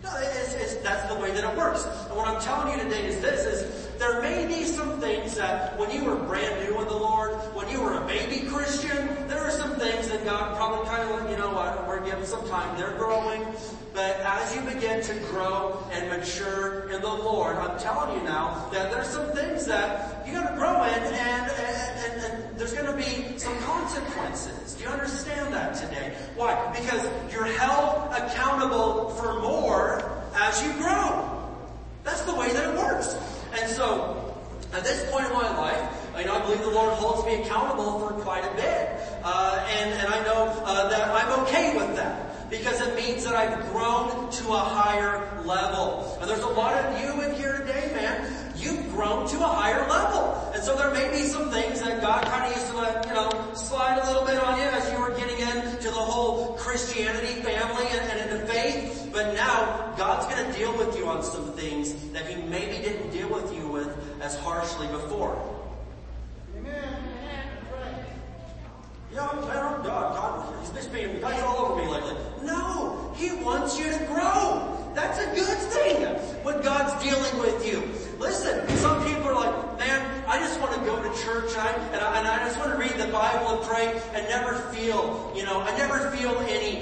No, it's, it's, that's the way that it works. And what I'm telling you today is this, is there may be some things that when you were brand new in the Lord, when you were a baby Christian, there are some things that God probably kind of, you know what, we're giving some time, they're growing. But as you begin to grow and mature in the Lord, I'm telling you now that there's some things that you gotta grow in and, and, and, and there's gonna be some consequences. Do you understand that today? Why? Because you're held accountable for more as you grow. That's the way that it works. And so, at this point in my life, I know I believe the Lord holds me accountable for quite a bit. Uh, and, and I know uh, that I'm okay with that because it means that I've grown to a higher level. And there's a lot of you in here today, man. You've grown to a higher level. And so there may be some things that God kind of used to let, you know, slide a little bit on you as you were getting into the whole Christianity family and, and into faith. But now God's going to deal with you on some things that He maybe didn't deal with you with as harshly before. Yeah, I'm God, God, he's being, God's all over me lately. No, He wants you to grow. That's a good thing when God's dealing with you. Listen, some people are like, man, I just want to go to church and I, and I, and I just want to read the Bible and pray and never feel, you know, I never feel any,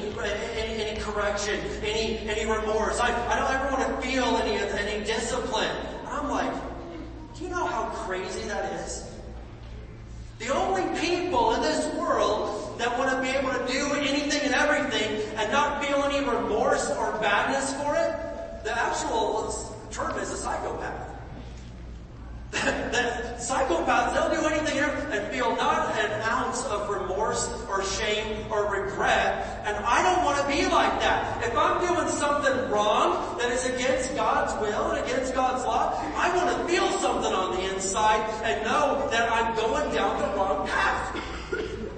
any, any correction, any, any remorse. I, I don't ever want to feel any, any discipline. I'm like, do you know how crazy that is? The only people in this world that want to be able to do anything and everything and not feel any remorse or badness for it, the actual term is a psychopath. That psychopaths, they'll do anything here and feel not an ounce of remorse or shame or regret. And I don't want to be like that. If I'm doing something wrong that is against God's will and against God's law, I want to feel something on the inside and know that I'm going down the wrong path.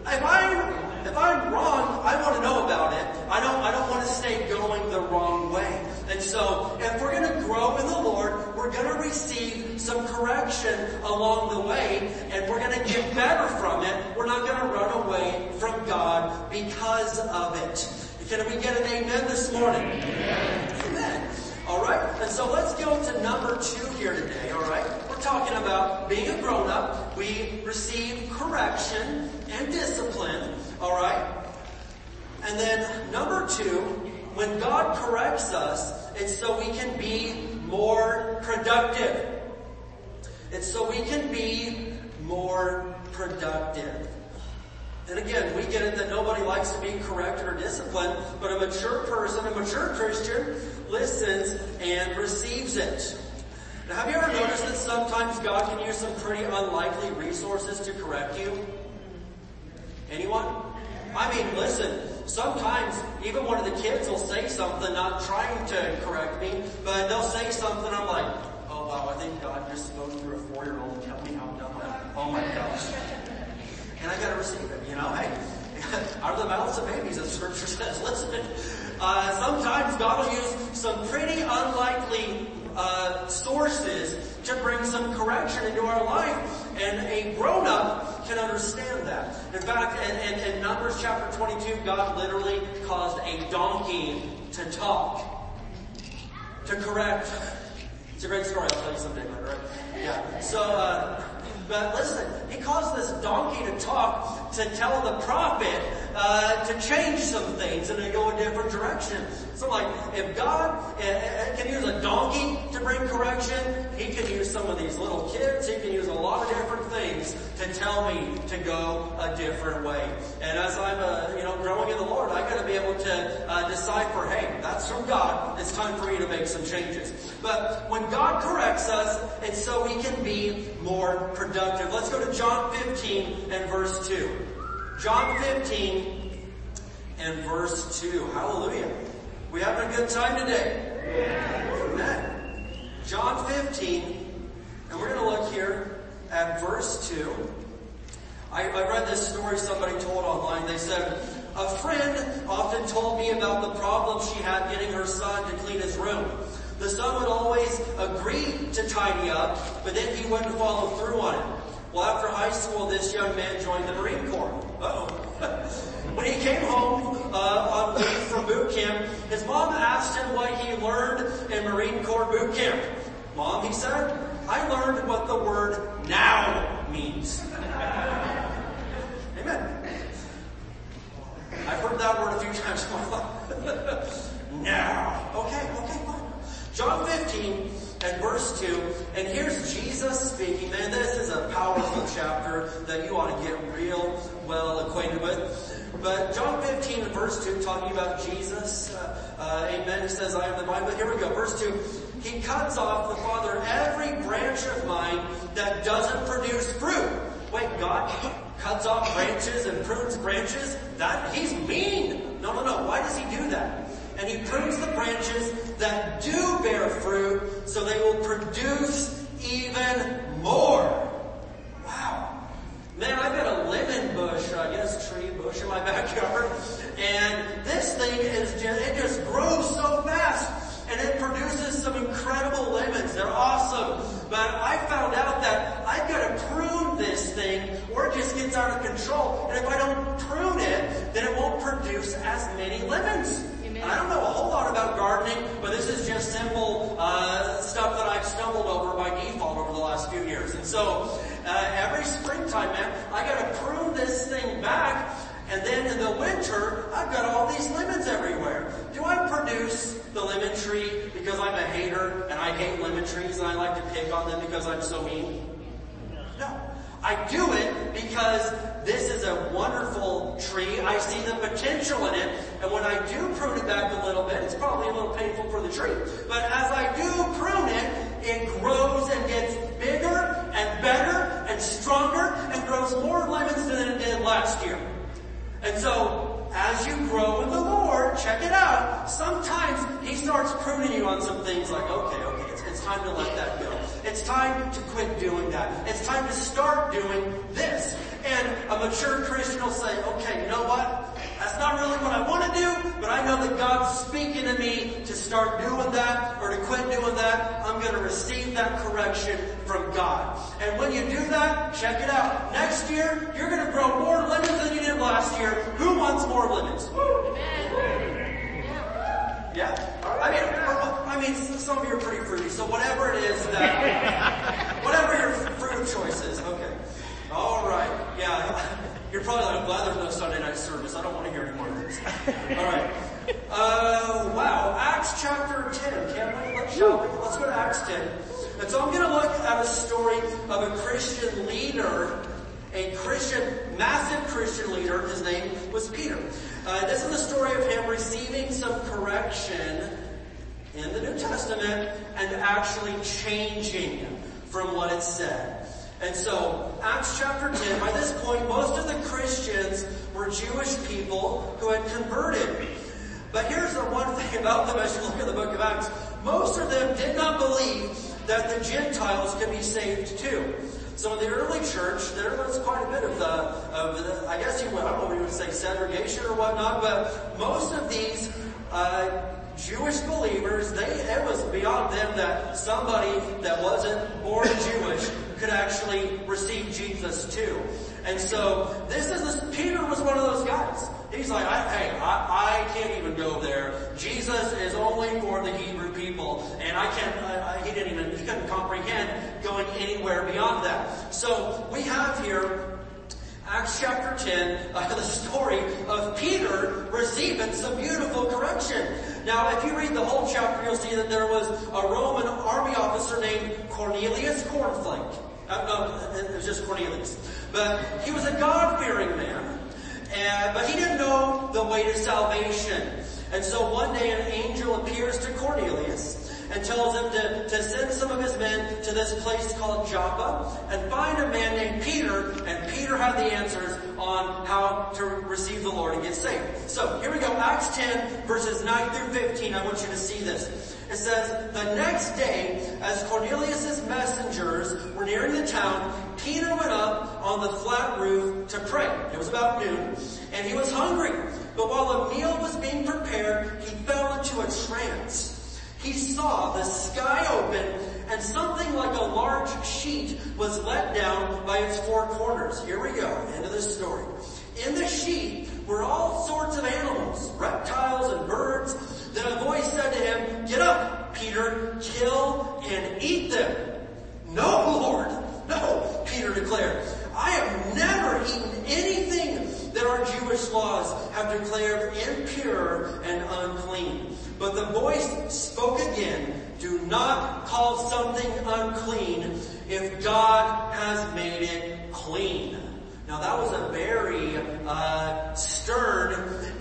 If I'm if I'm wrong, I want to know about it. I don't, I don't want to stay going the wrong way. And so, if we're going to grow in the Lord, we're we're gonna receive some correction along the way, and we're gonna get better from it. We're not gonna run away from God because of it. Can we get an amen this morning? Amen. All right, and so let's go to number two here today. All right, we're talking about being a grown up. We receive correction and discipline. All right, and then number two, when God corrects us, it's so we can be more productive. It's so we can be more productive. And again, we get it that nobody likes to be corrected or disciplined, but a mature person, a mature Christian, listens and receives it. Now have you ever noticed that sometimes God can use some pretty unlikely resources to correct you? Anyone? I mean, listen, sometimes even one of the kids will say something, not trying to correct me, but they'll say something, I'm like, oh wow, I think God just spoke through a four-year-old and tell me how dumb I am. Oh my gosh and I gotta receive it, you know, hey, [laughs] out of the mouths of babies, as scripture [laughs] says, listen, uh, sometimes God will use some pretty unlikely, uh, sources to bring some correction into our life, and a grown-up can understand that. In fact, in, in, in Numbers chapter 22, God literally caused a donkey to talk, to correct. It's a great story, I'll tell you someday, right? Yeah. So, uh, but listen, he caused this donkey to talk to tell the prophet uh, to change some things and to go a different direction. So like, if God uh, can use a donkey to bring correction, he can use some of these little kids, he can use a lot of different things to tell me to go a different way. And as I'm, uh, you know, growing in the Lord, I gotta be able to uh, decipher, hey, that's from God, it's time for me to make some changes. But when God corrects us, it's so we can be more productive. Let's go to John 15 and verse 2. John 15 and verse 2. Hallelujah. We having a good time today? Amen. John 15, and we're going to look here at verse 2. I, I read this story somebody told online. They said, a friend often told me about the problem she had getting her son to clean his room. The son would always agree to tidy up, but then he wouldn't follow through on it. Well, after high school, this young man joined the Marine Corps. Oh [laughs] when he came home uh, from boot camp, his mom asked him what he learned in Marine Corps boot camp. Mom, he said, I learned what the word now means. [laughs] Amen. I've heard that word a few [laughs] times in my life. now. Okay, okay, fine. John 15 and verse 2, and here's Jesus speaking. Man, this is a powerful chapter that you ought to get real well acquainted with. But John 15 verse 2 talking about Jesus, uh, uh, amen, he says, I am the vine. But here we go, verse 2. He cuts off the Father every branch of mine that doesn't produce fruit. Wait, God cuts off branches and prunes branches? That, he's mean. No, no, no. Why does he do that? And he prunes the branches that do bear fruit so they will produce even more. Wow. Man, I've got a lemon bush, I guess tree bush in my [laughs] backyard, and this thing is just, it just grows so fast, and it produces some incredible lemons. They're awesome. But I found out that I've got to prune this thing, or it just gets out of control. And if I don't prune it, then it won't produce as many lemons. I don't know a whole lot about gardening, but this is just simple uh, stuff that I've stumbled over by default over the last few years. And so uh, every springtime, man, I got to prune this thing back. And then in the winter, I've got all these lemons everywhere. Do I produce the lemon tree because I'm a hater and I hate lemon trees and I like to pick on them because I'm so mean? No. I do it because this is a wonderful tree. I see the potential in it. And when I do prune it back a little bit, it's probably a little painful for the tree. But as I do prune it, it grows and gets bigger and better and stronger and grows more lemons than it did last year. And so, as you grow in the Lord, check it out. Sometimes He starts pruning you on some things like, okay, okay, it's, it's time to let that go. It's time to quit doing that. It's time to start doing this. And a mature Christian will say, okay, you know what? That's not really what I want to do, but I know that God's speaking to me to start doing that or to quit doing that, I'm going to receive that correction from God. And when you do that, check it out. Next year, you're going to grow more lemons than you did last year. Who wants more lemons? Yeah. I mean, I mean, some of you are pretty fruity, so whatever it is that, whatever your fruit choice is, okay. All right. Yeah. You're probably like, I'm glad there's no Sunday night service. I don't want to hear any more of this. [laughs] All right. Uh, wow. Acts chapter 10. Can we? Let's? Let's go to Acts 10. And so I'm going to look at a story of a Christian leader a Christian, massive Christian leader. His name was Peter. Uh, this is the story of him receiving some correction in the New Testament and actually changing from what it said. And so, Acts chapter 10, by this point, most of the Christians were Jewish people who had converted. But here's the one thing about them as you look at the book of Acts. Most of them did not believe that the Gentiles could be saved too. So in the early church, there was quite a bit of the, of the I guess you would, I don't know if you would say segregation or whatnot, but most of these, uh, Jewish believers, they, it was beyond them that somebody that wasn't born Jewish could actually receive Jesus too. And so this is, this, Peter was one of those guys. He's like, I, hey, I, I can't even go there. Jesus is only for the Hebrew people, and I can't. I, I, he didn't even. He couldn't comprehend going anywhere beyond that. So we have here Acts chapter 10, uh, [laughs] the story of Peter receiving some beautiful correction. Now, if you read the whole chapter, you'll see that there was a Roman army officer named Cornelius Cornflake. Uh, no, it was just Cornelius. But he was a God-fearing man. And, but he didn't know the way to salvation. And so one day an angel appears to Cornelius and tells him to, to send some of his men to this place called Joppa and find a man named Peter, and Peter had the answers on how to receive the Lord and get saved. So here we go, Acts 10 verses 9 through 15. I want you to see this. It says, the next day, as Cornelius' messengers were nearing the town, Peter went up on the flat roof to pray. It was about noon, and he was hungry. But while the meal was being prepared, he fell into a trance. He saw the sky open and something like a large sheet was let down by its four corners. Here we go, end of the story. In the sheet were all sorts of animals, reptiles and birds. Then a voice said to him, get up, Peter, kill and eat them. No, Lord, no, Peter declared. I have never eaten anything that our Jewish laws have declared impure and unclean. But the voice spoke again, do not call something unclean if God has made it clean. Now that was a very uh, stern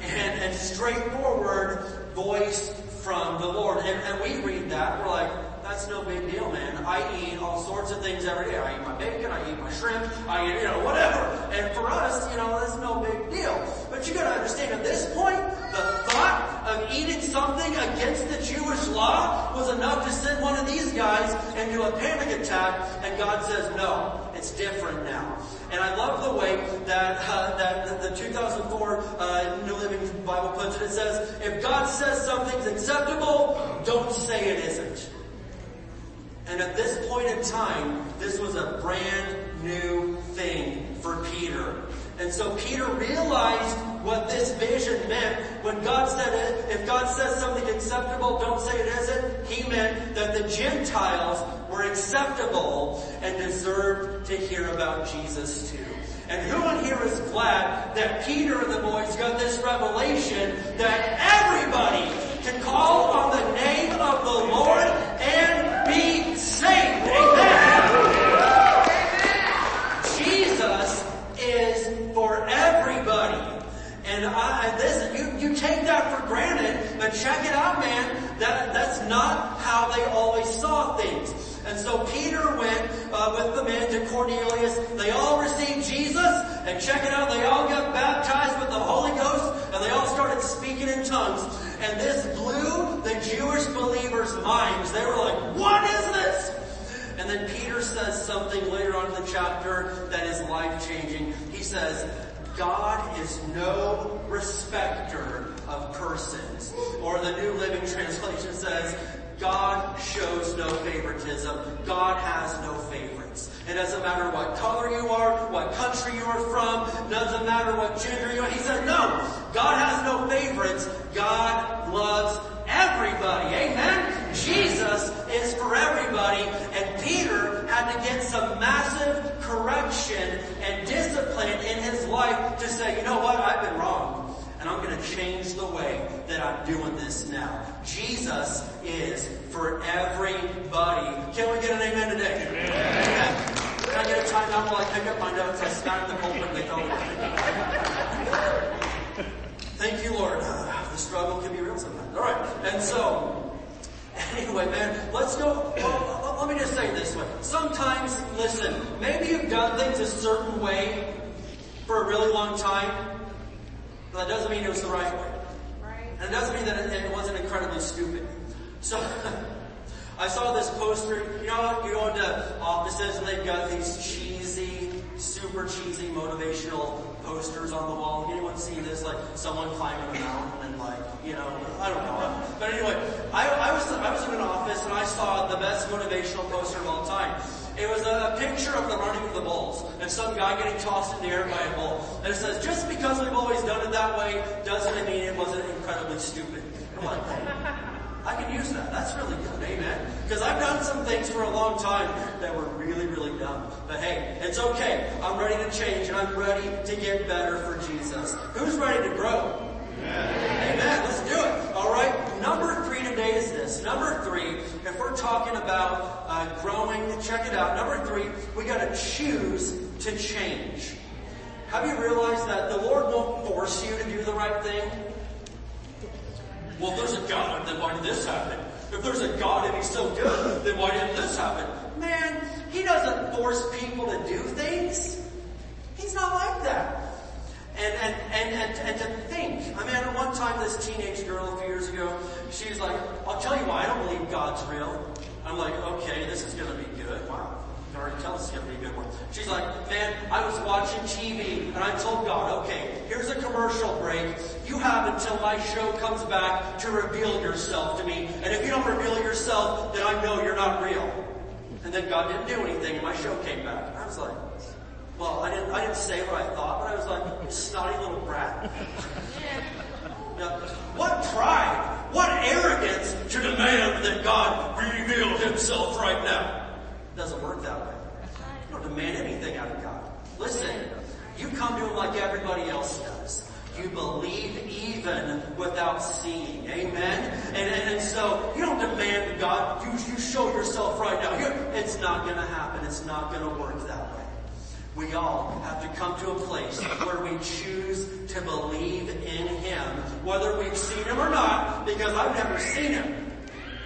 and, and straightforward voice from the Lord. And, and we read that, we're like, that's no big deal, man. I eat all sorts of things every day. I eat my bacon, I eat my shrimp, I eat, you know, whatever. And for us, you know, that's no big deal. But you gotta understand, at this point, the thought of eating something against the Jewish law was enough to send one of these guys into a panic attack, and God says, no, it's different now. And I love the way that uh, that the 2004 uh, New Living Bible puts it. It says, if God says something's acceptable, don't say it isn't. And at this point in time, this was a brand new thing for Peter. And so Peter realized what this vision meant when God said it, if God says something acceptable, don't say it isn't. He meant that the Gentiles were acceptable and deserved to hear about Jesus too. And who in here is glad that Peter and the boys got this revelation that everybody can call on the name of the Lord and be saved. Amen. Jesus is for everybody. And I, this, you, you take that for granted, but check it out, man. That, that's not how they always saw things. And so Peter went uh, with the men to Cornelius. They all received Jesus, and check it out, they all got baptized with the Holy Ghost, and they all started speaking in tongues. And this blew the Jewish believers' minds. They were like, what is this? And then Peter says something later on in the chapter that is life changing. He says, God is no respecter of persons. Or the New Living Translation says, God shows no favoritism. God has no favorites. It doesn't matter what color you are, what country you are from, doesn't matter what gender you are. He said, no, God has no favorites. God loves everybody. Amen? Jesus is for everybody. And Peter had to get some massive correction and discipline in his life to say, you know what, I've been wrong. And I'm going to change the way that I'm doing this now. Jesus is for everybody. Can we get an amen today? Amen. Can I get a time out while I pick up my notes? I smack the pulpit and they fell Thank you, Lord. Ah, the struggle can be real sometimes. All right. And so, anyway, man, let's go. Well, let me just say it this way. Sometimes, listen, maybe you've done things a certain way for a really long time, but that doesn't mean it was the right way. And it doesn't mean that it, it wasn't incredibly stupid. So, [laughs] I saw this poster, you know, you go into offices and they've got these cheesy, super cheesy motivational posters on the wall. Anyone see this? Like someone climbing a mountain and like, you know, I don't know. But anyway, I, I was I was in an office and I saw the best motivational poster of all time. It was a picture of the running of the bulls and some guy getting tossed in the air by a bull. And it says, just because we've always done it that way doesn't mean it wasn't incredibly stupid. I'm like, [laughs] I can use that. That's really good. Amen. Because I've done some things for a long time that were really, really dumb. But hey, it's okay. I'm ready to change and I'm ready to get better for Jesus. Who's ready to grow? Amen. Amen. Let's do it. All right. Number three today is this. Number three, if we're talking about growing, check it out. Number three, we got to choose to change. Have you realized that the Lord won't force you to do the right thing? Well, if there's a God, then why did this happen? If there's a God and He's so good, then why didn't this happen? Man, He doesn't force people to do things. He's not like that. And, and, and, and, and to think, I mean, at one time this teenage girl a few years ago, she's like, I'll tell you why I don't believe God's real. I'm like, okay, this is gonna be good. Wow. You already tell this is gonna be a good one. She's like, man, I was watching TV and I told God, okay, here's a commercial break. You have until my show comes back to reveal yourself to me. And if you don't reveal yourself, then I know you're not real. And then God didn't do anything and my show came back. I was like, well, I didn't, I didn't say what I thought, but I was like, snotty little brat. [laughs] What pride, what arrogance to demand that God reveal himself right now. It doesn't work that way. You don't demand anything out of God. Listen, you come to him like everybody else does. You believe even without seeing. Amen? And, and, and so you don't demand God, you, you show yourself right now. It's not gonna happen. It's not gonna work that way. We all have to come to a place where we choose to believe in Him, whether we've seen Him or not, because I've never seen Him.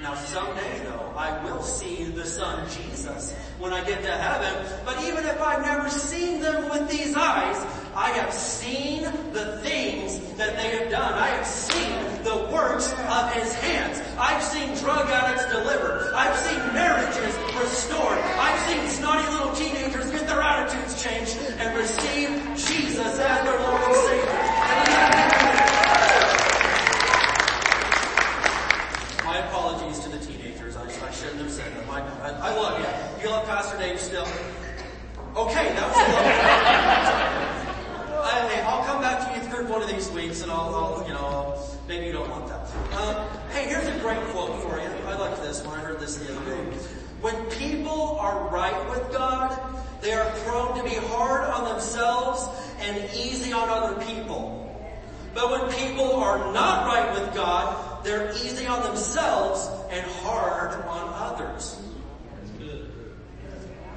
Now someday though, I will see the Son Jesus when I get to heaven, but even if I've never seen them with these eyes, I have seen the things that they have done. I have seen the works of His hands. I've seen drug addicts delivered. I've seen marriages restored. I've seen snotty little teenagers their attitudes change and receive Jesus as their Lord and Savior. My apologies to the teenagers. I, I shouldn't have said them. I, I, I love you. You love Pastor Dave still? Okay, that was a I, [laughs] hey, I'll come back to you third one of these weeks and I'll, I'll you know, maybe you don't want that. Um, hey, here's a great quote for you. I like this one. I heard this the other day. When people are right with God, they are prone to be hard on themselves and easy on other people. But when people are not right with God, they're easy on themselves and hard on others.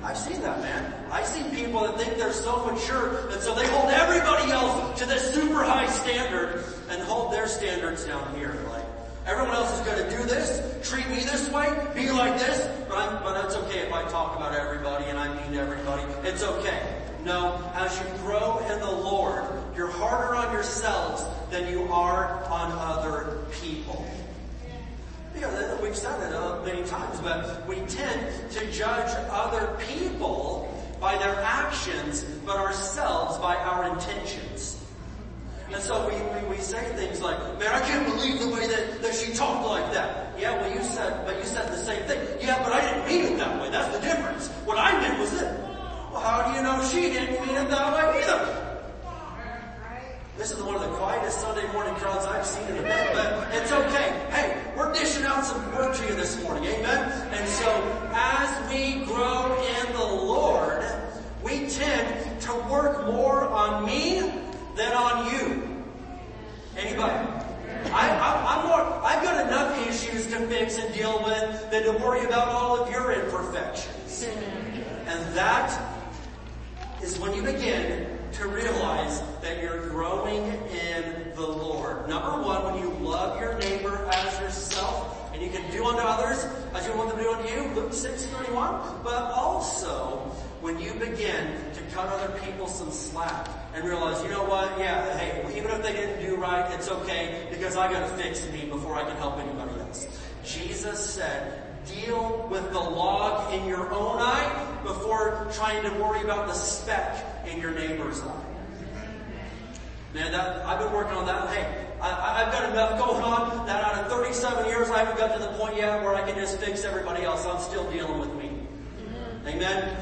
I've seen that, man. I've seen people that think they're so mature, and so they hold everybody else to this super high standard and hold their standards down here. Like, everyone else is gonna do this, treat me this way, be like this, but I'm, but okay if I talk about everybody and I mean everybody. It's okay. No, as you grow in the Lord, you're harder on yourselves than you are on other people. Know, we've said it uh, many times, but we tend to judge other people by their actions, but ourselves by our intentions. And so we, we, we say things like, man, I can't believe the way that, that she talked like that. Yeah, well you said, but you said the same thing. Yeah, but I didn't mean it that way. That's the difference. What I meant was this. Well, how do you know she didn't mean it that way either? This is one of the quietest Sunday morning crowds I've seen in a bit, but it's okay. Hey, we're dishing out some word to you this morning, amen? And so, as we grow in the Lord, we tend to work more on me than on you. Anybody? I, am more, I've got enough issues to fix and deal with than to worry about all of your imperfections. And that is when you begin to realize that you're growing in the Lord. Number one, when you love your neighbor as yourself, and you can do unto others as you want them to do unto you, Luke 6, 31, but also when you begin to cut other people some slack and realize, you know what, yeah, hey, even if they didn't do right, it's okay because I gotta fix me before I can help anybody else. Jesus said, deal with the log in your own eye before trying to worry about the speck in your neighbor's eye. Man, that, I've been working on that. Hey, I, have got enough going on that out of 37 years I haven't got to the point yet where I can just fix everybody else. I'm still dealing with me. Amen.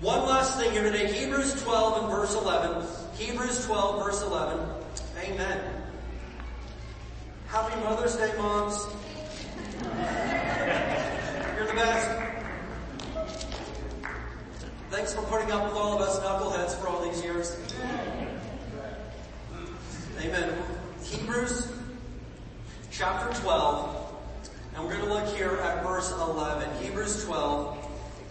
One last thing here today. Hebrews 12 and verse 11. Hebrews 12 verse 11. Amen. Happy Mother's Day, moms. You're the best. Thanks for putting up with all of us knuckleheads for all these years. Amen. Hebrews chapter 12, and we're going to look here at verse 11. Hebrews 12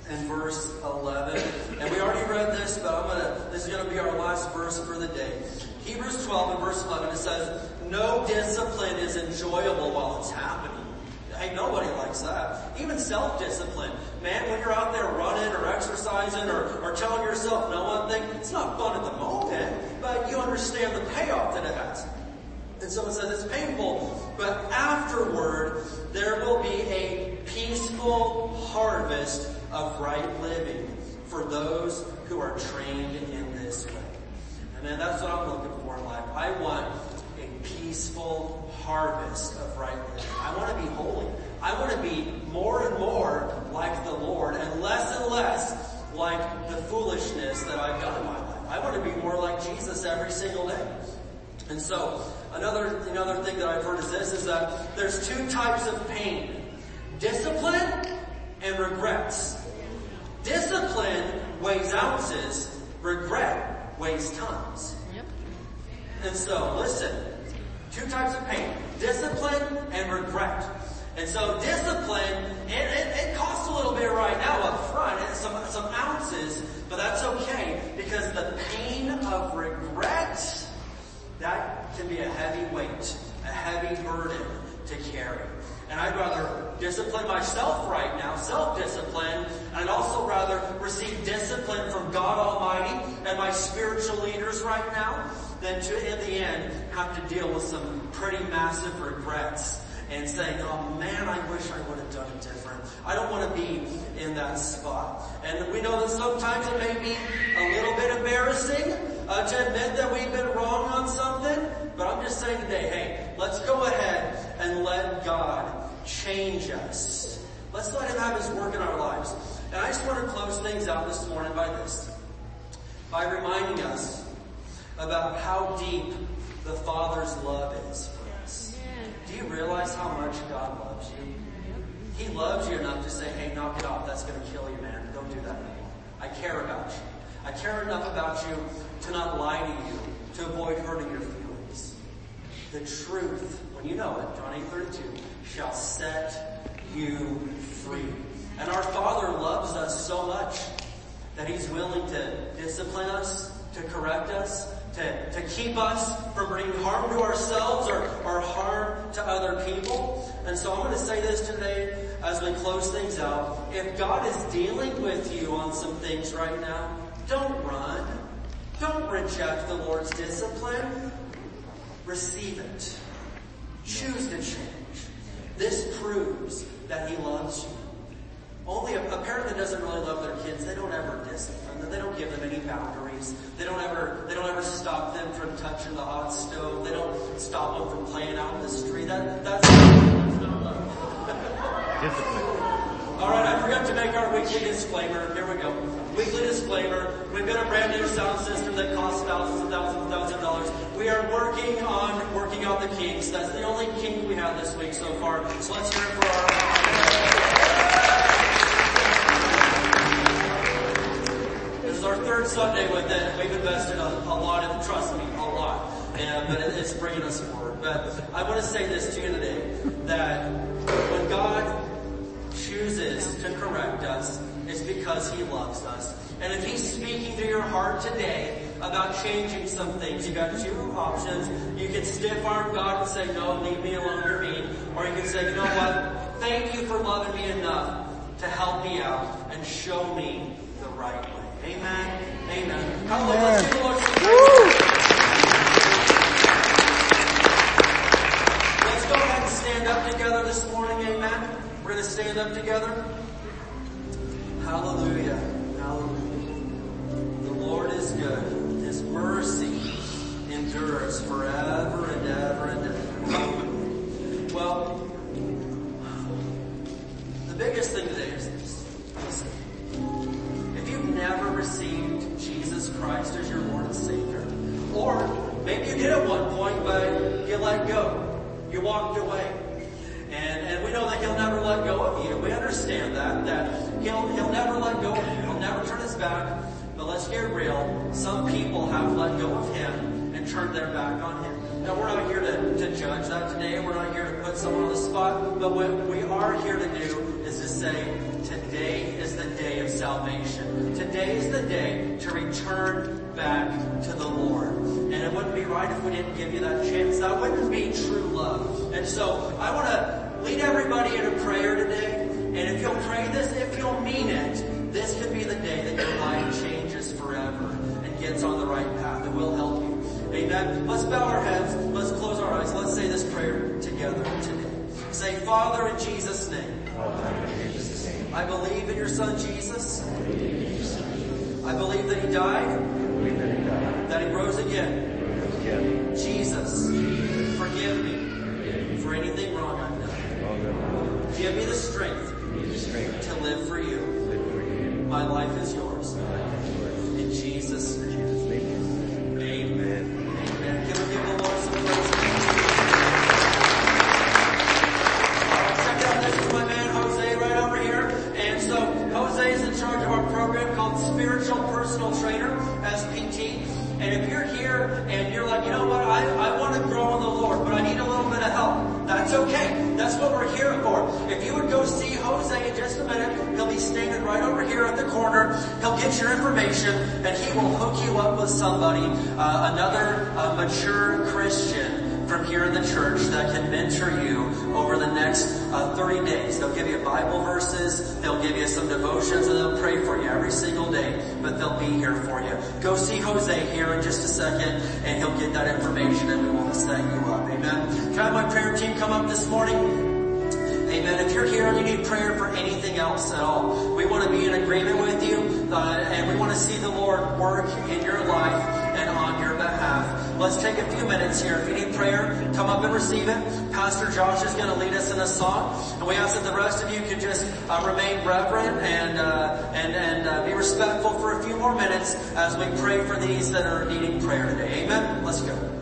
and verse 11. And we already read this, but I'm gonna, this is gonna be our last verse for the day. Hebrews 12 and verse 11, it says, no discipline is enjoyable while it's happening. Hey, nobody likes that. Even self-discipline. Man, when you're out there running or exercising or, or telling yourself no one thing, it's not fun at the moment, but you understand the payoff that it has. And someone says it's painful, but afterward, there will be a peaceful harvest of right living for those who are trained in this way. And man, that's what I'm looking for in life. I want a peaceful harvest of right living. I want to be holy. I want to be more and more like the Lord and less and less like the foolishness that I've done in my life. I want to be more like Jesus every single day. And so another, another thing that I've heard is this, is that there's two types of pain. Discipline and regrets. Discipline weighs ounces, regret weighs tons. Yep. And so, listen, two types of pain, discipline and regret. And so discipline, it, it, it, costs a little bit right now up front, and some, some ounces, but that's okay because the pain of regret, that can be a heavy weight, a heavy burden to carry. And I'd rather discipline myself right now, self-discipline, and I'd also rather receive discipline from God Almighty and my spiritual leaders right now than to, in the end, have to deal with some pretty massive regrets and saying, oh man, I wish I would have done it different. I don't want to be in that spot. And we know that sometimes it may be a little bit embarrassing uh, to admit that we've been wrong on something, but I'm just saying today, hey, let's go ahead and let God change us. Let's let Him have His work in our lives. And I just want to close things out this morning by this. By reminding us about how deep the Father's love is for us. Do you realize how much God loves you? He loves you enough to say, hey, knock it off. That's going to kill you, man. Don't do that anymore. I care about you. I care enough about you to not lie to you, to avoid hurting your feelings. The truth, when you know it, John 8, 32, shall set you free. And our Father loves us so much that He's willing to discipline us, to correct us, to, to keep us from bringing harm to ourselves or, or harm to other people. And so I'm going to say this today as we close things out. If God is dealing with you on some things right now, don't run. Don't reject the Lord's discipline. Receive it. Choose to change. This proves that He loves you. Only a, a parent that doesn't really love their kids, they don't ever discipline them. They don't give them any boundaries. They don't ever, they don't ever stop them from touching the hot stove. They don't stop them from playing out in the street. That, that's, that's not love. Discipline. All right, I forgot to make our weekly disclaimer. Here we go. Weekly disclaimer. We've got a brand new sound system that costs thousands and thousands and thousands of dollars. We are working on working out the kinks. That's the only kink we have this week so far. So let's hear it for our. This is our third Sunday with it. We've invested a, a lot in, trust me, a lot. And, but it, it's bringing us forward. But I want to say this to you today, that when God chooses to correct us, it's because He loves us. And if He's speaking to your heart today about changing some things, you got two options. You can stiff arm God and say, no, leave me alone, you're mean. Or you can say, you know what? Thank you for loving me enough to help me out and show me the right way. Amen. Amen. Hallelujah. Let's give the Lord. Let's go ahead and stand up together this morning. Amen. We're going to stand up together. Hallelujah. Hallelujah. The Lord is good. His mercy endures forever and ever and ever. Well, the biggest thing today is this. Listen. If you've never received Jesus Christ as your Lord and Savior, or maybe you did at one point, but you let go. You walked away. And, and we know that he'll never let go of you. We understand that, that he'll, he'll never let go of you. He'll never turn his back. But let's get real. Some people have let go of him and turned their back on him. Now we're not here to, to judge that today. We're not here to put someone on the spot. But what we are here to do is to say, today is the day of salvation. Today is the day to return back to the Lord. And it wouldn't be right if we didn't give you that chance. That wouldn't be true love. And so I want to lead everybody in a prayer today. And if you'll pray this, if you'll mean it, this could be the day that your life changes forever and gets on the right path. It will help you. Amen. Let's bow our heads. Let's close our eyes. Let's say this prayer together today. Say, Father, in Jesus' name, I believe in your son Jesus. I believe that he died, that he rose again. Jesus, forgive me for anything wrong Give me the strength to live for you. My life is yours. In Jesus' name. With somebody, uh, another uh, mature Christian from here in the church that can mentor you over the next uh, 30 days. They'll give you Bible verses, they'll give you some devotions, and they'll pray for you every single day, but they'll be here for you. Go see Jose here in just a second, and he'll get that information, and we want to set you up. Amen. Can I have my prayer team come up this morning? Amen. If you're here and you need prayer for anything else at all, we want to be in agreement with you, uh, and we want to see the Lord work in your life and on your behalf. Let's take a few minutes here. If you need prayer, come up and receive it. Pastor Josh is going to lead us in a song, and we ask that the rest of you can just uh, remain reverent and uh, and and uh, be respectful for a few more minutes as we pray for these that are needing prayer today. Amen. Let's go.